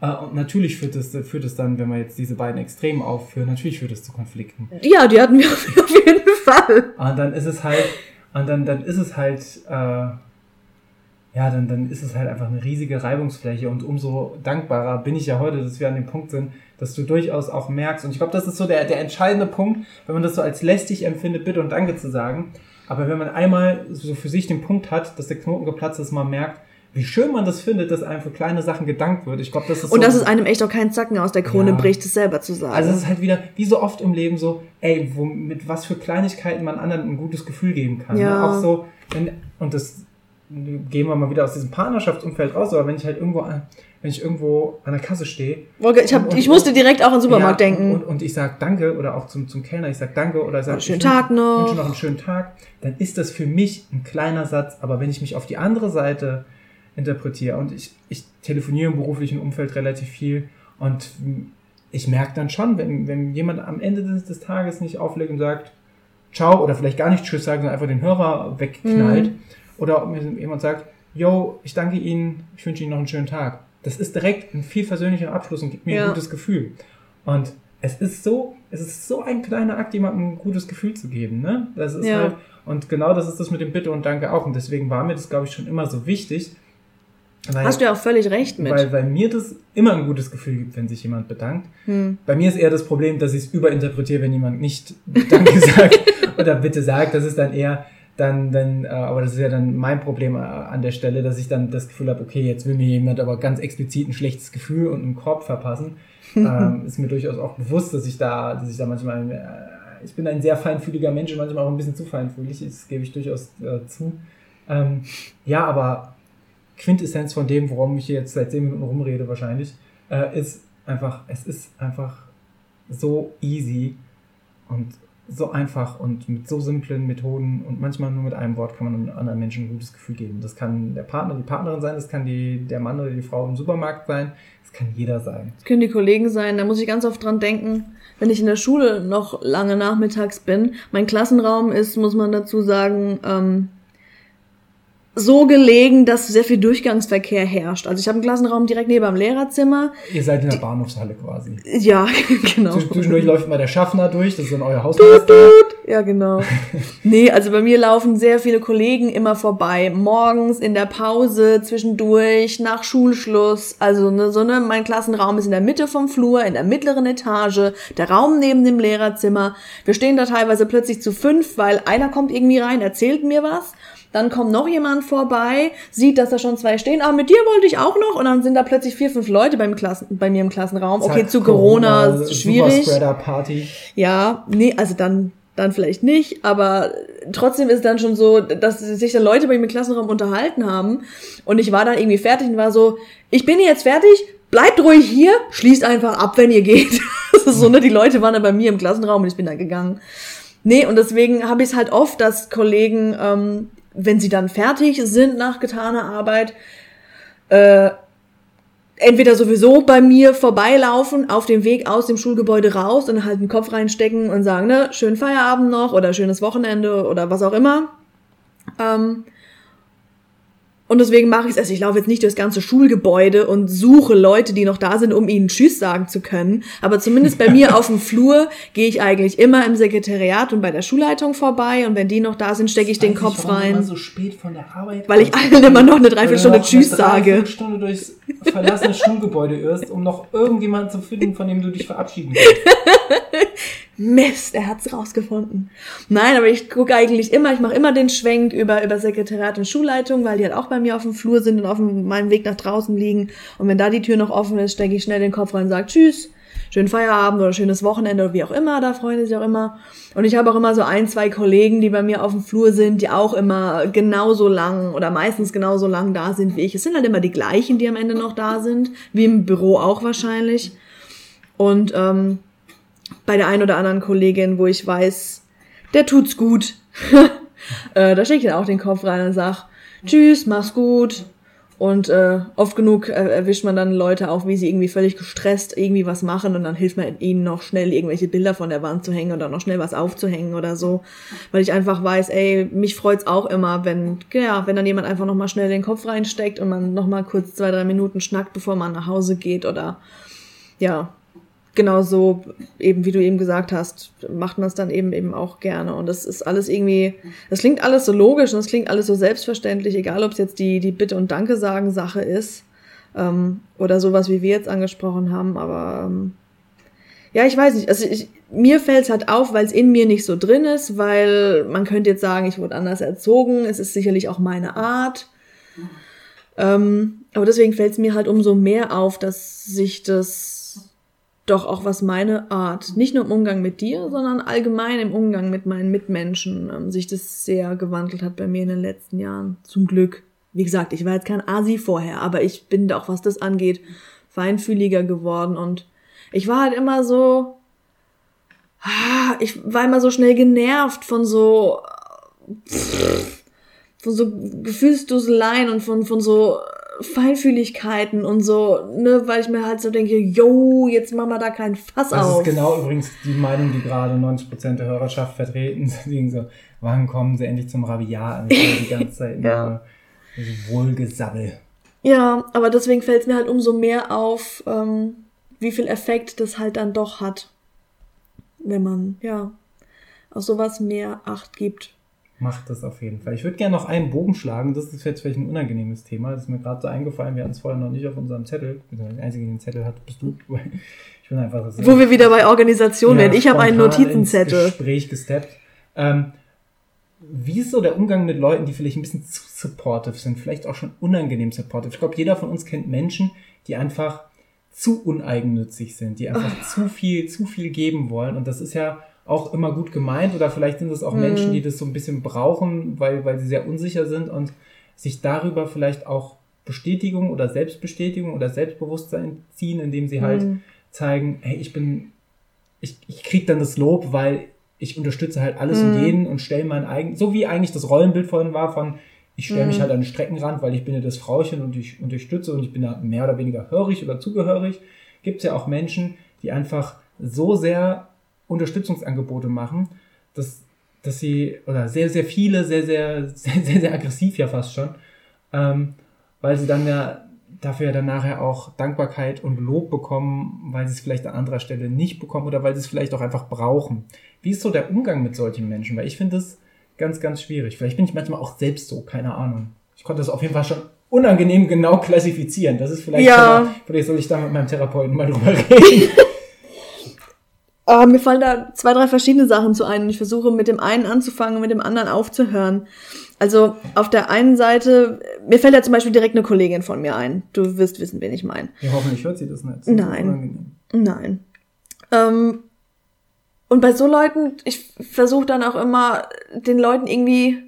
Äh, und natürlich führt es, führt es dann, wenn wir jetzt diese beiden Extremen aufführen, natürlich führt es zu Konflikten. Ja, die hatten wir auf jeden Fall. Und dann ist es halt, und dann, dann ist es halt, äh, ja, dann, dann ist es halt einfach eine riesige Reibungsfläche und umso dankbarer bin ich ja heute, dass wir an dem Punkt sind, dass du durchaus auch merkst, und ich glaube, das ist so der, der entscheidende Punkt, wenn man das so als lästig empfindet, Bitte und Danke zu sagen, aber wenn man einmal so für sich den Punkt hat, dass der Knoten geplatzt ist, man merkt, wie schön man das findet, dass einem für kleine Sachen gedankt wird. Ich glaube, das ist Und so dass es einem echt auch keinen Zacken aus der Krone ja. bricht, es selber zu sagen. Also es ist halt wieder, wie so oft im Leben so, ey, wo, mit was für Kleinigkeiten man anderen ein gutes Gefühl geben kann. Ne? Ja. Ne? Auch so, wenn, und das gehen wir mal wieder aus diesem Partnerschaftsumfeld raus, aber wenn ich halt irgendwo, wenn ich irgendwo an der Kasse stehe. Ich, hab, und, ich musste direkt auch an den Supermarkt ja, denken. Und, und, ich sag Danke oder auch zum, zum Kellner, ich sag Danke oder sag schönen Tag noch. wünsche noch einen schönen Tag, dann ist das für mich ein kleiner Satz, aber wenn ich mich auf die andere Seite interpretiere und ich, ich telefoniere im beruflichen Umfeld relativ viel und ich merke dann schon, wenn, wenn jemand am Ende des, des Tages nicht auflegt und sagt, ciao oder vielleicht gar nicht Tschüss sagt, sondern einfach den Hörer wegknallt, mhm oder ob mir jemand sagt, yo, ich danke Ihnen, ich wünsche Ihnen noch einen schönen Tag. das ist direkt ein viel versöhnlicher Abschluss und gibt mir ja. ein gutes Gefühl. Und es ist so, es ist so ein kleiner Akt, jemandem ein gutes Gefühl zu geben, ne? Das ist ja. halt, und genau das ist das mit dem Bitte und Danke auch. Und deswegen war mir das, glaube ich, schon immer so wichtig. Weil, Hast du ja auch völlig recht mit. Weil, weil mir das immer ein gutes Gefühl gibt, wenn sich jemand bedankt. Hm. Bei mir ist eher das Problem, dass ich es überinterpretiere, wenn jemand nicht Danke sagt oder Bitte sagt. Das ist dann eher, dann, dann, äh, aber das ist ja dann mein Problem äh, an der Stelle, dass ich dann das Gefühl habe, okay, jetzt will mir jemand aber ganz explizit ein schlechtes Gefühl und einen Korb verpassen. ähm, ist mir durchaus auch bewusst, dass ich da, dass ich da manchmal, äh, ich bin ein sehr feinfühliger Mensch und manchmal auch ein bisschen zu feinfühlig, das gebe ich durchaus äh, zu. Ähm, ja, aber Quintessenz von dem, worum ich hier jetzt seit 10 Minuten rumrede wahrscheinlich, äh, ist einfach, es ist einfach so easy und so einfach und mit so simplen Methoden und manchmal nur mit einem Wort kann man anderen Menschen ein gutes Gefühl geben. Das kann der Partner, die Partnerin sein, das kann die, der Mann oder die Frau im Supermarkt sein, das kann jeder sein. Das können die Kollegen sein, da muss ich ganz oft dran denken, wenn ich in der Schule noch lange nachmittags bin. Mein Klassenraum ist, muss man dazu sagen, ähm, so gelegen, dass sehr viel Durchgangsverkehr herrscht. Also ich habe einen Klassenraum direkt neben dem Lehrerzimmer. Ihr seid in der Bahnhofshalle quasi. Ja, genau. Zwischendurch läuft mal der Schaffner durch, das ist dann euer Hausmeister. Ja, genau. nee, also bei mir laufen sehr viele Kollegen immer vorbei. Morgens, in der Pause, zwischendurch, nach Schulschluss. Also ne, so ne, mein Klassenraum ist in der Mitte vom Flur, in der mittleren Etage, der Raum neben dem Lehrerzimmer. Wir stehen da teilweise plötzlich zu fünf, weil einer kommt irgendwie rein, erzählt mir was. Dann kommt noch jemand vorbei, sieht, dass da schon zwei stehen. Aber mit dir wollte ich auch noch. Und dann sind da plötzlich vier, fünf Leute beim Klassen, bei mir im Klassenraum. Okay, zu Corona, Corona schwierig. Party. Ja, nee, also dann dann vielleicht nicht, aber trotzdem ist es dann schon so, dass sich dann Leute bei mir im Klassenraum unterhalten haben und ich war dann irgendwie fertig und war so, ich bin jetzt fertig, bleibt ruhig hier, schließt einfach ab, wenn ihr geht. so, ne, die Leute waren dann bei mir im Klassenraum und ich bin dann gegangen. Nee, und deswegen habe ich es halt oft, dass Kollegen ähm, wenn sie dann fertig sind nach getaner Arbeit, äh, entweder sowieso bei mir vorbeilaufen, auf dem Weg aus dem Schulgebäude raus und halt den Kopf reinstecken und sagen, ne, schönen Feierabend noch oder schönes Wochenende oder was auch immer. Ähm, und deswegen mache ich es. Also ich laufe jetzt nicht durchs ganze Schulgebäude und suche Leute, die noch da sind, um ihnen Tschüss sagen zu können. Aber zumindest bei mir auf dem Flur gehe ich eigentlich immer im Sekretariat und bei der Schulleitung vorbei. Und wenn die noch da sind, stecke ich den Kopf ich, rein. so spät von der Arbeit weil ich allen immer noch eine Dreiviertelstunde Tschüss sage. Eine Stunde durchs verlassene Schulgebäude irrst, um noch irgendjemanden zu finden, von dem du dich verabschieden willst. Mist, er hat's rausgefunden. Nein, aber ich gucke eigentlich immer, ich mache immer den Schwenk über, über Sekretariat und Schulleitung, weil die halt auch bei mir auf dem Flur sind und auf meinem Weg nach draußen liegen. Und wenn da die Tür noch offen ist, stecke ich schnell den Kopf rein und sage Tschüss, schönen Feierabend oder schönes Wochenende oder wie auch immer, da freuen sie sich auch immer. Und ich habe auch immer so ein, zwei Kollegen, die bei mir auf dem Flur sind, die auch immer genauso lang oder meistens genauso lang da sind wie ich. Es sind halt immer die gleichen, die am Ende noch da sind, wie im Büro auch wahrscheinlich. Und ähm, bei der einen oder anderen Kollegin, wo ich weiß, der tut's gut. äh, da stecke ich dann auch den Kopf rein und sag, tschüss, mach's gut. Und äh, oft genug äh, erwischt man dann Leute auch, wie sie irgendwie völlig gestresst irgendwie was machen und dann hilft man ihnen noch schnell irgendwelche Bilder von der Wand zu hängen oder noch schnell was aufzuhängen oder so. Weil ich einfach weiß, ey, mich freut's auch immer, wenn, ja, wenn dann jemand einfach nochmal schnell den Kopf reinsteckt und man nochmal kurz zwei, drei Minuten schnackt, bevor man nach Hause geht oder ja, genau so, eben wie du eben gesagt hast, macht man es dann eben eben auch gerne. Und das ist alles irgendwie, das klingt alles so logisch und es klingt alles so selbstverständlich, egal ob es jetzt die, die Bitte und Danke sagen Sache ist ähm, oder sowas, wie wir jetzt angesprochen haben. Aber ähm, ja, ich weiß nicht. Also ich, mir fällt es halt auf, weil es in mir nicht so drin ist, weil man könnte jetzt sagen, ich wurde anders erzogen. Es ist sicherlich auch meine Art. Ähm, aber deswegen fällt es mir halt umso mehr auf, dass sich das doch auch was meine Art, nicht nur im Umgang mit dir, sondern allgemein im Umgang mit meinen Mitmenschen, ähm, sich das sehr gewandelt hat bei mir in den letzten Jahren. Zum Glück. Wie gesagt, ich war jetzt kein Asi vorher, aber ich bin doch, was das angeht, feinfühliger geworden und ich war halt immer so, ah, ich war immer so schnell genervt von so, von so Gefühlsduseleien und von, von so Feinfühligkeiten und so, ne, weil ich mir halt so denke, yo, jetzt machen wir da keinen Fass das auf. Das ist genau übrigens die Meinung, die gerade 90% der Hörerschaft vertreten. Die so, wann kommen sie endlich zum Rabiat? die ganze Zeit ja. Wohlgesabbel. Ja, aber deswegen fällt es mir halt umso mehr auf, ähm, wie viel Effekt das halt dann doch hat, wenn man, ja, auf sowas mehr Acht gibt. Macht das auf jeden Fall. Ich würde gerne noch einen Bogen schlagen. Das ist jetzt vielleicht ein unangenehmes Thema. Das ist mir gerade so eingefallen. Wir hatten es vorher noch nicht auf unserem Zettel. Der Einzige, der den Zettel hat, bist du. Ich bin einfach so Wo wir wieder bei Organisation ja, werden. Ich habe einen Notizenzettel. Gespräch gesteppt. Ähm, wie ist so der Umgang mit Leuten, die vielleicht ein bisschen zu supportive sind, vielleicht auch schon unangenehm supportive? Ich glaube, jeder von uns kennt Menschen, die einfach zu uneigennützig sind, die einfach oh. zu viel, zu viel geben wollen. Und das ist ja auch immer gut gemeint oder vielleicht sind es auch mhm. Menschen, die das so ein bisschen brauchen, weil, weil sie sehr unsicher sind und sich darüber vielleicht auch Bestätigung oder Selbstbestätigung oder Selbstbewusstsein ziehen, indem sie halt mhm. zeigen, hey, ich bin, ich, ich krieg dann das Lob, weil ich unterstütze halt alles mhm. und jeden und stelle mein eigen, so wie eigentlich das Rollenbild vorhin war von, ich stelle mich mhm. halt an den Streckenrand, weil ich bin ja das Frauchen und ich unterstütze und ich bin da mehr oder weniger hörig oder zugehörig. Gibt es ja auch Menschen, die einfach so sehr Unterstützungsangebote machen, dass, dass sie, oder sehr, sehr viele, sehr, sehr, sehr, sehr, sehr aggressiv ja fast schon, ähm, weil sie dann ja dafür ja dann nachher auch Dankbarkeit und Lob bekommen, weil sie es vielleicht an anderer Stelle nicht bekommen oder weil sie es vielleicht auch einfach brauchen. Wie ist so der Umgang mit solchen Menschen? Weil ich finde es ganz, ganz schwierig. Vielleicht bin ich manchmal auch selbst so, keine Ahnung. Ich konnte das auf jeden Fall schon unangenehm genau klassifizieren. Das ist vielleicht, ja. mal, vielleicht soll ich da mit meinem Therapeuten mal drüber reden. Uh, mir fallen da zwei, drei verschiedene Sachen zu ein. Ich versuche mit dem einen anzufangen und mit dem anderen aufzuhören. Also auf der einen Seite, mir fällt ja zum Beispiel direkt eine Kollegin von mir ein. Du wirst wissen, wen ich meine. Ja, hoffentlich hört sie das nicht. Das Nein. Nein. Ähm, und bei so Leuten, ich versuche dann auch immer, den Leuten irgendwie,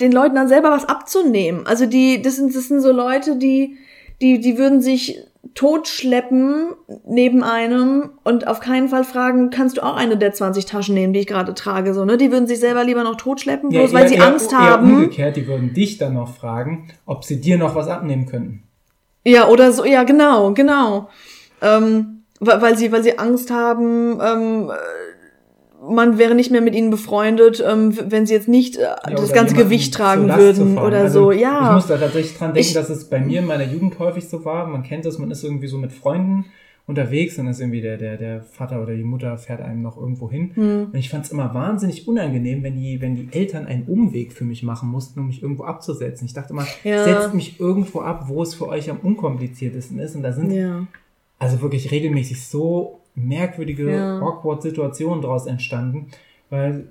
den Leuten dann selber was abzunehmen. Also die, das sind, das sind so Leute, die, die, die würden sich totschleppen neben einem und auf keinen Fall fragen, kannst du auch eine der 20 Taschen nehmen, die ich gerade trage, so, ne? Die würden sich selber lieber noch totschleppen, bloß ja, weil eher, sie eher, Angst eher haben. Umgekehrt, die würden dich dann noch fragen, ob sie dir noch was abnehmen könnten. Ja, oder so, ja, genau, genau. Ähm, weil sie, weil sie Angst haben, ähm, man wäre nicht mehr mit ihnen befreundet, ähm, wenn sie jetzt nicht äh, ja, das ganze Gewicht tragen würden oder also, so. Ja. Ich muss da tatsächlich dran denken, ich, dass es bei mir in meiner Jugend häufig so war. Man kennt das, man ist irgendwie so mit Freunden unterwegs und ist irgendwie der, der, der Vater oder die Mutter fährt einem noch irgendwo hin. Hm. Und ich fand es immer wahnsinnig unangenehm, wenn die, wenn die Eltern einen Umweg für mich machen mussten, um mich irgendwo abzusetzen. Ich dachte immer, ja. setzt mich irgendwo ab, wo es für euch am unkompliziertesten ist. Und da sind ja also wirklich regelmäßig so merkwürdige, ja. awkward Situationen daraus entstanden, weil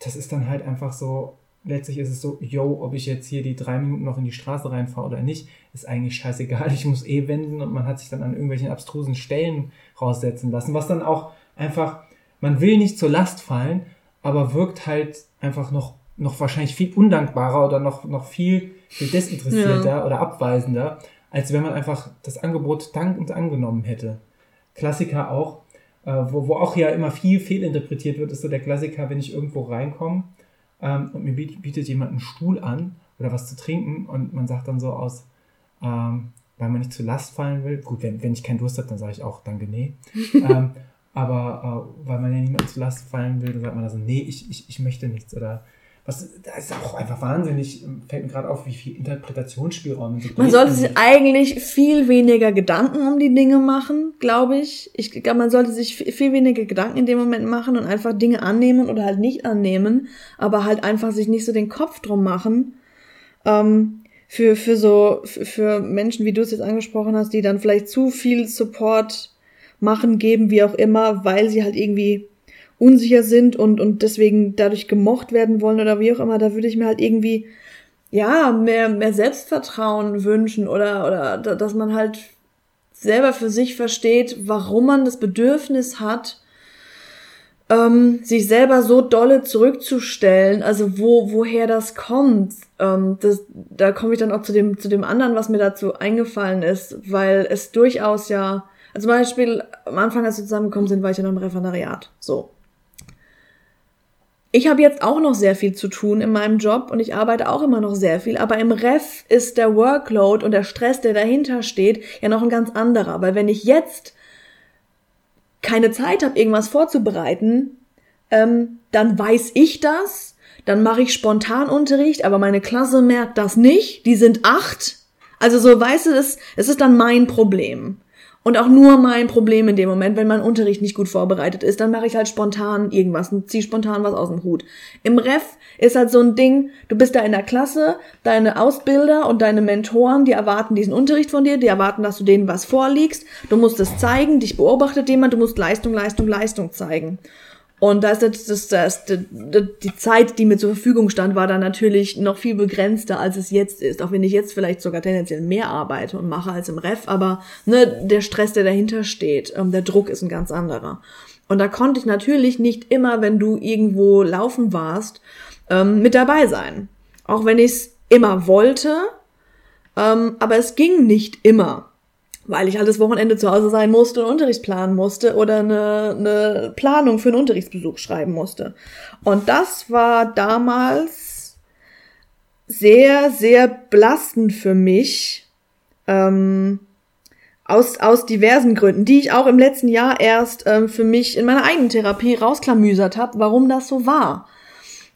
das ist dann halt einfach so, letztlich ist es so, yo, ob ich jetzt hier die drei Minuten noch in die Straße reinfahre oder nicht, ist eigentlich scheißegal, ich muss eh wenden und man hat sich dann an irgendwelchen abstrusen Stellen raussetzen lassen, was dann auch einfach, man will nicht zur Last fallen, aber wirkt halt einfach noch, noch wahrscheinlich viel undankbarer oder noch, noch viel, viel desinteressierter ja. oder abweisender, als wenn man einfach das Angebot dankend angenommen hätte. Klassiker auch, äh, wo, wo auch ja immer viel fehlinterpretiert wird, ist so der Klassiker, wenn ich irgendwo reinkomme ähm, und mir bietet, jemand einen Stuhl an oder was zu trinken und man sagt dann so aus, ähm, weil man nicht zu Last fallen will. Gut, wenn, wenn ich keinen Durst habe, dann sage ich auch danke, nee. ähm, aber äh, weil man ja niemand zu Last fallen will, dann sagt man also, nee, ich, ich, ich möchte nichts oder was, das ist auch einfach wahnsinnig, fällt mir gerade auf, wie viel Interpretationsspielraum so Man sollte sich eigentlich viel weniger Gedanken um die Dinge machen, glaube ich. Ich glaube, man sollte sich viel weniger Gedanken in dem Moment machen und einfach Dinge annehmen oder halt nicht annehmen, aber halt einfach sich nicht so den Kopf drum machen. Ähm, für, für so, für, für Menschen, wie du es jetzt angesprochen hast, die dann vielleicht zu viel Support machen, geben, wie auch immer, weil sie halt irgendwie unsicher sind und, und deswegen dadurch gemocht werden wollen oder wie auch immer, da würde ich mir halt irgendwie, ja, mehr, mehr Selbstvertrauen wünschen oder, oder, dass man halt selber für sich versteht, warum man das Bedürfnis hat, ähm, sich selber so dolle zurückzustellen, also wo, woher das kommt. Ähm, das, da komme ich dann auch zu dem, zu dem anderen, was mir dazu eingefallen ist, weil es durchaus ja, also zum Beispiel am Anfang, als wir zusammengekommen sind, war ich ja noch im Referendariat. So. Ich habe jetzt auch noch sehr viel zu tun in meinem Job und ich arbeite auch immer noch sehr viel, aber im Ref ist der Workload und der Stress, der dahinter steht, ja noch ein ganz anderer, weil wenn ich jetzt keine Zeit habe, irgendwas vorzubereiten, ähm, dann weiß ich das, dann mache ich Spontanunterricht, aber meine Klasse merkt das nicht, die sind acht. Also so, weißt du, es, es ist dann mein Problem. Und auch nur mein Problem in dem Moment, wenn mein Unterricht nicht gut vorbereitet ist, dann mache ich halt spontan irgendwas und ziehe spontan was aus dem Hut. Im Ref ist halt so ein Ding, du bist da in der Klasse, deine Ausbilder und deine Mentoren, die erwarten diesen Unterricht von dir, die erwarten, dass du denen was vorliegst, du musst es zeigen, dich beobachtet jemand, du musst Leistung, Leistung, Leistung zeigen. Und da ist das, das, das, die Zeit, die mir zur Verfügung stand, war dann natürlich noch viel begrenzter, als es jetzt ist. Auch wenn ich jetzt vielleicht sogar tendenziell mehr arbeite und mache als im Ref, aber ne, der Stress, der dahinter steht, ähm, der Druck ist ein ganz anderer. Und da konnte ich natürlich nicht immer, wenn du irgendwo laufen warst, ähm, mit dabei sein. Auch wenn ich es immer wollte, ähm, aber es ging nicht immer weil ich das Wochenende zu Hause sein musste und Unterricht planen musste oder eine, eine Planung für einen Unterrichtsbesuch schreiben musste. Und das war damals sehr, sehr belastend für mich. Ähm, aus, aus diversen Gründen, die ich auch im letzten Jahr erst ähm, für mich in meiner eigenen Therapie rausklamüsert habe, warum das so war.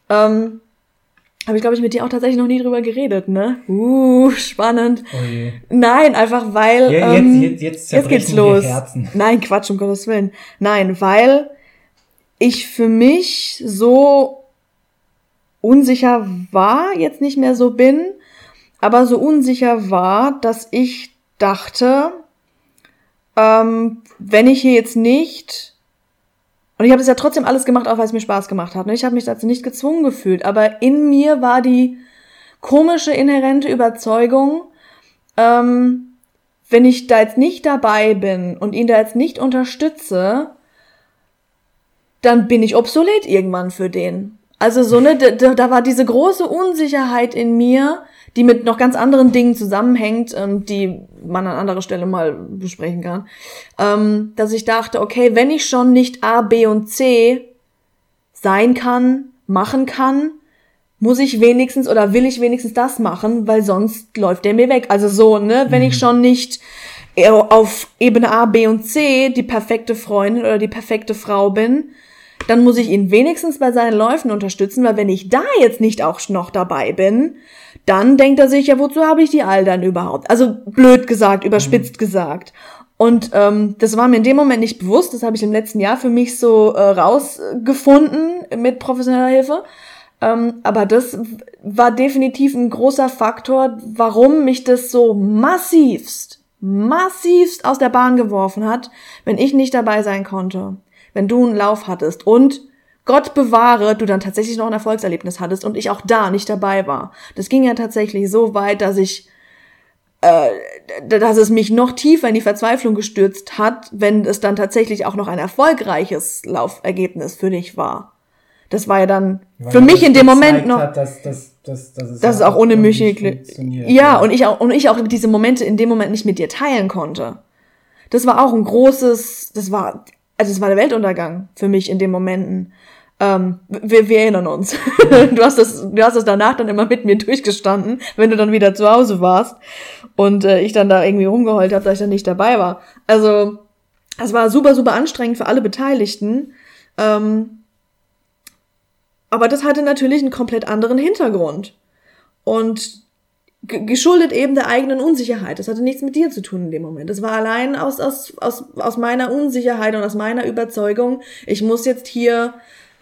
Ähm, habe ich, glaube ich, mit dir auch tatsächlich noch nie drüber geredet, ne? Uh, spannend. Oh je. Nein, einfach weil. Ja, jetzt, ähm, jetzt, jetzt, jetzt geht's los. Nein, Quatsch, um Gottes Willen. Nein, weil ich für mich so unsicher war, jetzt nicht mehr so bin, aber so unsicher war, dass ich dachte, ähm, wenn ich hier jetzt nicht und ich habe es ja trotzdem alles gemacht, auch weil es mir Spaß gemacht hat. Ich habe mich dazu nicht gezwungen gefühlt, aber in mir war die komische inhärente Überzeugung, ähm, wenn ich da jetzt nicht dabei bin und ihn da jetzt nicht unterstütze, dann bin ich obsolet irgendwann für den. Also so ne, da, da war diese große Unsicherheit in mir, die mit noch ganz anderen Dingen zusammenhängt, ähm, die man an anderer Stelle mal besprechen kann, ähm, dass ich dachte, okay, wenn ich schon nicht A, B und C sein kann, machen kann, muss ich wenigstens oder will ich wenigstens das machen, weil sonst läuft der mir weg. Also so, ne, wenn ich mhm. schon nicht auf Ebene A, B und C die perfekte Freundin oder die perfekte Frau bin, dann muss ich ihn wenigstens bei seinen Läufen unterstützen, weil wenn ich da jetzt nicht auch noch dabei bin, dann denkt er sich, ja, wozu habe ich die all dann überhaupt? Also blöd gesagt, überspitzt mhm. gesagt. Und ähm, das war mir in dem Moment nicht bewusst, das habe ich im letzten Jahr für mich so äh, rausgefunden mit professioneller Hilfe. Ähm, aber das war definitiv ein großer Faktor, warum mich das so massivst, massivst aus der Bahn geworfen hat, wenn ich nicht dabei sein konnte wenn du einen Lauf hattest und Gott bewahre, du dann tatsächlich noch ein Erfolgserlebnis hattest und ich auch da nicht dabei war. Das ging ja tatsächlich so weit, dass ich, äh, dass es mich noch tiefer in die Verzweiflung gestürzt hat, wenn es dann tatsächlich auch noch ein erfolgreiches Laufergebnis für dich war. Das war ja dann Weil für mich in dem Moment noch, hat, dass, dass, dass, dass es, dass es auch ohne mich ja, ja, und ich auch und ich auch diese Momente in dem Moment nicht mit dir teilen konnte. Das war auch ein großes, das war also es war der Weltuntergang für mich in den Momenten. Ähm, wir, wir erinnern uns. du hast das, du hast das danach dann immer mit mir durchgestanden, wenn du dann wieder zu Hause warst und äh, ich dann da irgendwie rumgeheult habe, dass ich dann nicht dabei war. Also es war super, super anstrengend für alle Beteiligten. Ähm, aber das hatte natürlich einen komplett anderen Hintergrund. Und geschuldet eben der eigenen Unsicherheit. Das hatte nichts mit dir zu tun in dem Moment. Das war allein aus, aus, aus, aus meiner Unsicherheit und aus meiner Überzeugung, ich muss jetzt hier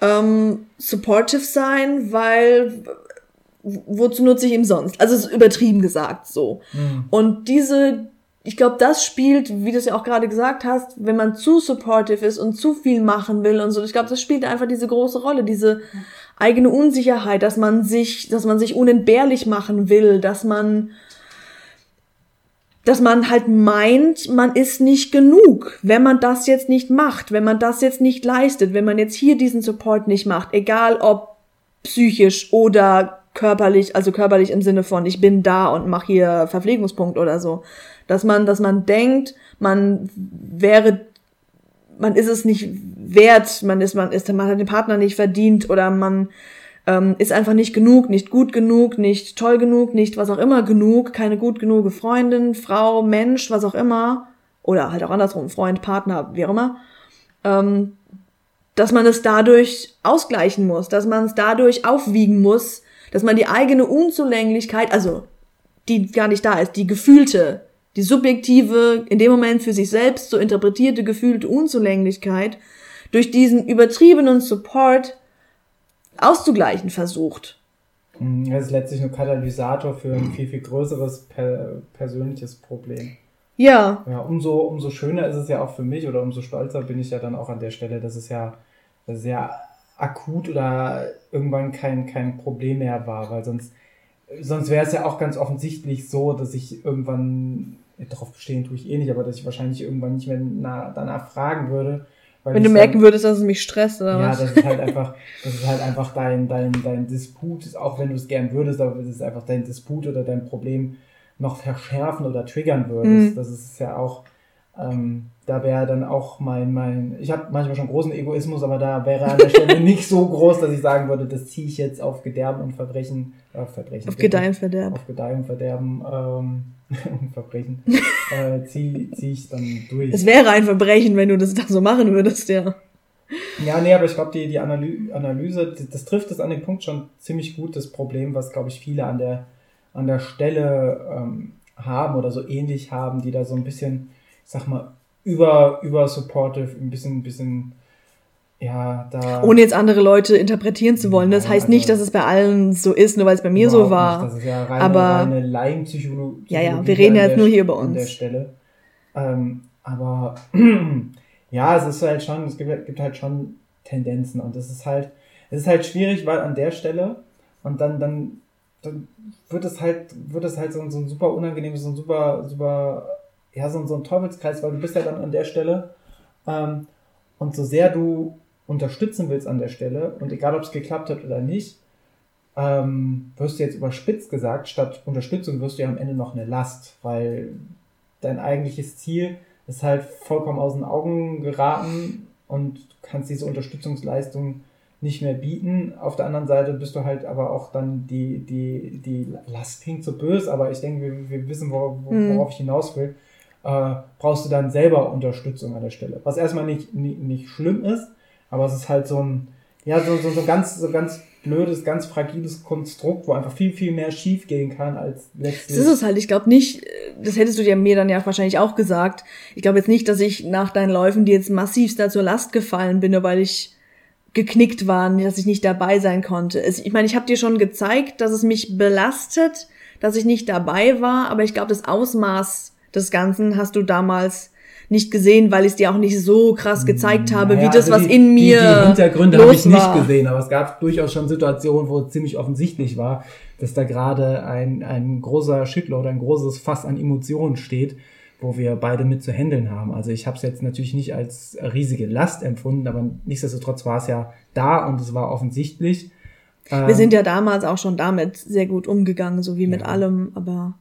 ähm, supportive sein, weil wozu nutze ich ihm sonst? Also es ist übertrieben gesagt so. Mhm. Und diese, ich glaube, das spielt, wie du es ja auch gerade gesagt hast, wenn man zu supportive ist und zu viel machen will und so, ich glaube, das spielt einfach diese große Rolle, diese eigene Unsicherheit, dass man sich, dass man sich unentbehrlich machen will, dass man, dass man halt meint, man ist nicht genug, wenn man das jetzt nicht macht, wenn man das jetzt nicht leistet, wenn man jetzt hier diesen Support nicht macht, egal ob psychisch oder körperlich, also körperlich im Sinne von ich bin da und mache hier Verpflegungspunkt oder so, dass man, dass man denkt, man wäre man ist es nicht wert, man ist, man ist, man hat den Partner nicht verdient oder man ähm, ist einfach nicht genug, nicht gut genug, nicht toll genug, nicht was auch immer genug, keine gut genug Freundin, Frau, Mensch, was auch immer, oder halt auch andersrum, Freund, Partner, wie auch immer, ähm, dass man es dadurch ausgleichen muss, dass man es dadurch aufwiegen muss, dass man die eigene Unzulänglichkeit, also die gar nicht da ist, die gefühlte, die subjektive, in dem Moment für sich selbst so interpretierte, gefühlte Unzulänglichkeit durch diesen übertriebenen Support auszugleichen versucht. Mhm, das ist letztlich ein Katalysator für ein viel, viel größeres per persönliches Problem. Ja. Ja, umso, umso schöner ist es ja auch für mich oder umso stolzer bin ich ja dann auch an der Stelle, dass es ja sehr akut oder irgendwann kein, kein Problem mehr war, weil sonst, sonst wäre es ja auch ganz offensichtlich so, dass ich irgendwann, darauf bestehen tue ich eh nicht, aber dass ich wahrscheinlich irgendwann nicht mehr na, danach fragen würde. Wenn du merken dann, würdest, dass es mich stresst oder ja, was? Ja, das ist halt einfach, das ist halt einfach dein, dein, dein Disput, auch wenn du es gern würdest, aber es ist einfach dein Disput oder dein Problem noch verschärfen oder triggern würdest. Mhm. Das ist ja auch, ähm, da wäre dann auch mein, mein, ich habe manchmal schon großen Egoismus, aber da wäre an der Stelle nicht so groß, dass ich sagen würde, das ziehe ich jetzt auf Gedärmen und Verbrechen, äh, Verbrechen. Auf Gedeihen Verderben. Auf Gedeihen Verderben ähm, Verbrechen äh, ziehe zieh ich dann durch. Es wäre ein Verbrechen, wenn du das da so machen würdest, ja. Ja, nee, aber ich glaube, die, die Analy Analyse, das trifft es an den Punkt schon ziemlich gut, das Problem, was, glaube ich, viele an der, an der Stelle ähm, haben oder so ähnlich haben, die da so ein bisschen, ich sag mal, über, über supportive, ein bisschen, ein bisschen, ja, da. Ohne jetzt andere Leute interpretieren zu wollen. Das heißt also, nicht, dass es bei allen so ist, nur weil es bei mir so war. Nicht. Das ist ja reine, aber, reine Laienpsychologie. Ja, ja, wir reden jetzt nur hier über uns. An der Stelle. Ähm, aber, ja, es ist halt schon, es gibt, gibt halt schon Tendenzen und es ist halt, es ist halt schwierig, weil an der Stelle und dann, dann, dann wird es halt, wird es halt so, ein, so ein super unangenehmes, so ein super, super ja, so, so ein Teufelskreis, weil du bist ja dann an der Stelle ähm, und so sehr du unterstützen willst an der Stelle und egal ob es geklappt hat oder nicht, ähm, wirst du jetzt überspitzt gesagt, statt Unterstützung wirst du ja am Ende noch eine Last, weil dein eigentliches Ziel ist halt vollkommen aus den Augen geraten und kannst diese Unterstützungsleistung nicht mehr bieten. Auf der anderen Seite bist du halt aber auch dann die, die, die Last klingt so böse, aber ich denke, wir, wir wissen, worauf, mhm. worauf ich hinaus will äh, brauchst du dann selber Unterstützung an der Stelle. Was erstmal nicht, nicht, nicht schlimm ist, aber es ist halt so ein, ja, so, so, so ganz, so ganz blödes, ganz fragiles Konstrukt, wo einfach viel, viel mehr schief gehen kann als letztlich. Das ist es halt. Ich glaube nicht, das hättest du dir mir dann ja wahrscheinlich auch gesagt. Ich glaube jetzt nicht, dass ich nach deinen Läufen dir jetzt massivst da zur Last gefallen bin, nur weil ich geknickt war, dass ich nicht dabei sein konnte. Ich meine, ich habe dir schon gezeigt, dass es mich belastet, dass ich nicht dabei war, aber ich glaube, das Ausmaß des Ganzen hast du damals nicht gesehen, weil ich es dir auch nicht so krass gezeigt habe, naja, wie das, also die, was in mir. Die, die Hintergründe habe ich nicht war. gesehen, aber es gab durchaus schon Situationen, wo es ziemlich offensichtlich war, dass da gerade ein, ein großer Shitload, ein großes Fass an Emotionen steht, wo wir beide mit zu handeln haben. Also ich habe es jetzt natürlich nicht als riesige Last empfunden, aber nichtsdestotrotz war es ja da und es war offensichtlich. Wir sind ja damals auch schon damit sehr gut umgegangen, so wie mit ja. allem, aber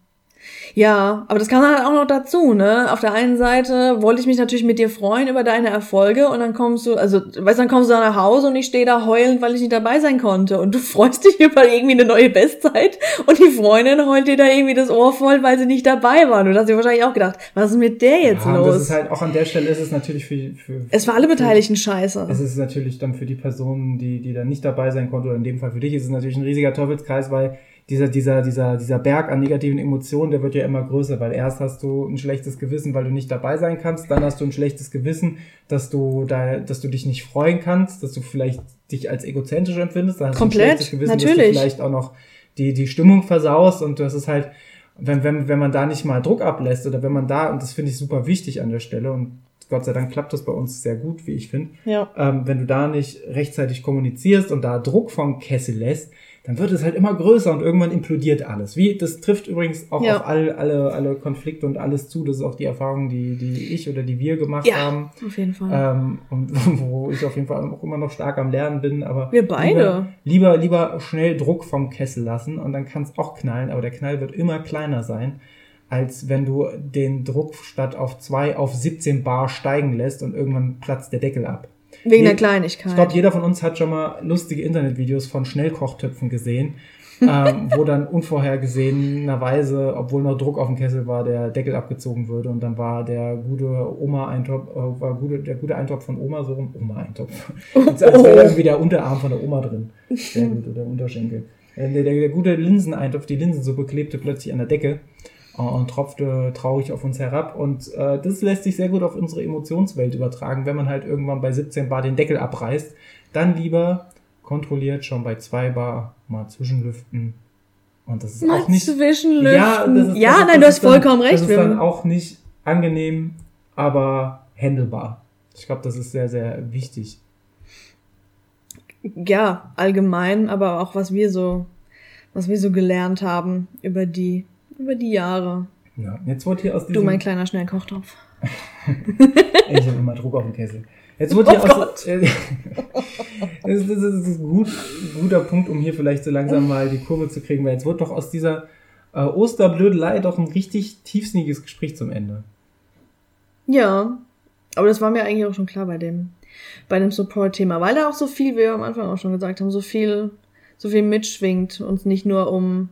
ja, aber das kam dann halt auch noch dazu, ne? Auf der einen Seite wollte ich mich natürlich mit dir freuen über deine Erfolge und dann kommst du, also, weißt du, dann kommst du da nach Hause und ich stehe da heulend, weil ich nicht dabei sein konnte und du freust dich über irgendwie eine neue Bestzeit und die Freundin heult dir da irgendwie das Ohr voll, weil sie nicht dabei war. Und du hast dir wahrscheinlich auch gedacht, was ist mit der jetzt ja, los? Das ist halt auch an der Stelle ist es natürlich für, für Es war alle Beteiligten scheiße. Es ist natürlich dann für die Personen, die, die dann nicht dabei sein konnte, oder in dem Fall für dich ist es natürlich ein riesiger Teufelskreis, weil dieser, dieser, dieser, dieser Berg an negativen Emotionen, der wird ja immer größer, weil erst hast du ein schlechtes Gewissen, weil du nicht dabei sein kannst, dann hast du ein schlechtes Gewissen, dass du da, dass du dich nicht freuen kannst, dass du vielleicht dich als egozentrisch empfindest, dann hast Komplett, du ein schlechtes Gewissen, natürlich. dass du vielleicht auch noch die, die Stimmung versaust und das ist halt, wenn, wenn, wenn man da nicht mal Druck ablässt oder wenn man da, und das finde ich super wichtig an der Stelle und Gott sei Dank klappt das bei uns sehr gut, wie ich finde. Ja. Ähm, wenn du da nicht rechtzeitig kommunizierst und da Druck vom Kessel lässt, dann wird es halt immer größer und irgendwann implodiert alles. Wie, das trifft übrigens auch ja. auf all, alle, alle Konflikte und alles zu. Das ist auch die Erfahrung, die, die ich oder die wir gemacht ja, haben. Auf jeden Fall. Ähm, und wo ich auf jeden Fall auch immer noch stark am Lernen bin. Aber wir beide. Lieber, lieber, lieber schnell Druck vom Kessel lassen und dann kann es auch knallen, aber der Knall wird immer kleiner sein als wenn du den Druck statt auf zwei auf 17 Bar steigen lässt und irgendwann platzt der Deckel ab. Wegen der Kleinigkeit. Ich glaube, jeder von uns hat schon mal lustige Internetvideos von Schnellkochtöpfen gesehen, ähm, wo dann unvorhergesehenerweise, obwohl noch Druck auf dem Kessel war, der Deckel abgezogen würde und dann war der gute Oma-Eintopf, äh, war gute, der gute Eintopf von Oma so Oma-Eintopf. als, wäre irgendwie der Unterarm von der Oma drin. Sehr gut, oder Unterschenkel. Der, der, der gute Linseneintopf, die Linsensuppe klebte plötzlich an der Decke äh, und tropfte traurig auf uns herab. Und äh, das lässt sich sehr gut auf unsere Emotionswelt übertragen, wenn man halt irgendwann bei 17 Bar den Deckel abreißt. Dann lieber kontrolliert schon bei 2 Bar mal zwischenlüften. Und das ist Mal auch nicht. zwischenlüften. Ja, das ist, Ja, das ist, nein, das du hast dann, vollkommen recht. Das ist dann auch nicht angenehm, aber handelbar. Ich glaube, das ist sehr, sehr wichtig. ja, allgemein, aber auch was wir so, was wir so gelernt haben über die, über die Jahre. Ja, jetzt wurde hier aus Du, diesem... mein kleiner Schnellkochtopf. Ich habe immer Druck auf dem Kessel. Jetzt wird hier Oh aus, äh, das, ist, das ist ein gut, guter Punkt, um hier vielleicht so langsam mal die Kurve zu kriegen, weil jetzt wird doch aus dieser äh, Osterblödelei doch ein richtig tiefsinniges Gespräch zum Ende. Ja, aber das war mir eigentlich auch schon klar bei dem, bei dem Support-Thema, weil da auch so viel, wie wir am Anfang auch schon gesagt haben, so viel, so viel mitschwingt und nicht nur um,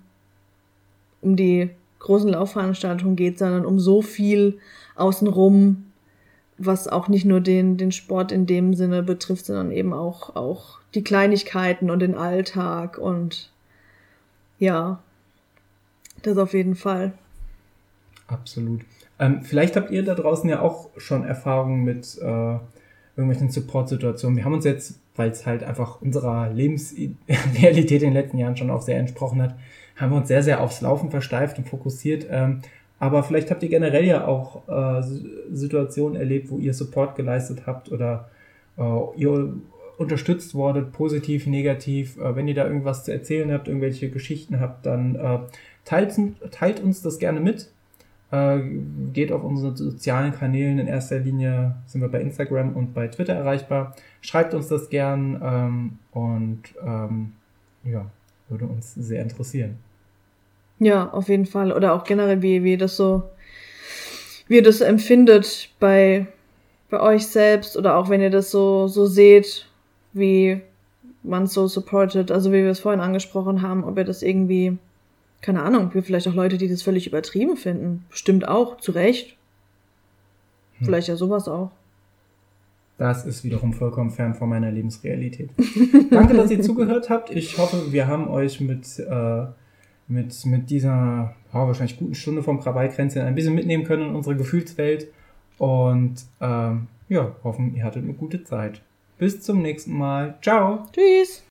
um die großen Laufveranstaltungen geht, sondern um so viel außenrum, was auch nicht nur den, den Sport in dem Sinne betrifft, sondern eben auch, auch die Kleinigkeiten und den Alltag und ja, das auf jeden Fall. Absolut. Ähm, vielleicht habt ihr da draußen ja auch schon Erfahrungen mit äh, irgendwelchen Support-Situationen. Wir haben uns jetzt, weil es halt einfach unserer Lebensrealität in den letzten Jahren schon auch sehr entsprochen hat, haben wir uns sehr, sehr aufs Laufen versteift und fokussiert. Ähm, aber vielleicht habt ihr generell ja auch äh, Situationen erlebt, wo ihr Support geleistet habt oder äh, ihr unterstützt wurdet, positiv, negativ. Äh, wenn ihr da irgendwas zu erzählen habt, irgendwelche Geschichten habt, dann äh, teilt, teilt uns das gerne mit. Äh, geht auf unsere sozialen Kanälen. In erster Linie sind wir bei Instagram und bei Twitter erreichbar. Schreibt uns das gern ähm, und ähm, ja, würde uns sehr interessieren. Ja, auf jeden Fall. Oder auch generell, wie, wie ihr das so, wie ihr das empfindet bei, bei euch selbst oder auch wenn ihr das so, so seht, wie man so supportet, also wie wir es vorhin angesprochen haben, ob ihr das irgendwie, keine Ahnung, wir vielleicht auch Leute, die das völlig übertrieben finden. Bestimmt auch, zu Recht. Hm. Vielleicht ja sowas auch. Das ist wiederum vollkommen fern von meiner Lebensrealität. Danke, dass ihr zugehört habt. Ich hoffe, wir haben euch mit, äh, mit, mit dieser ja, wahrscheinlich guten Stunde vom Krawallkränzchen ein bisschen mitnehmen können in unsere Gefühlswelt. Und ähm, ja, hoffen, ihr hattet eine gute Zeit. Bis zum nächsten Mal. Ciao! Tschüss!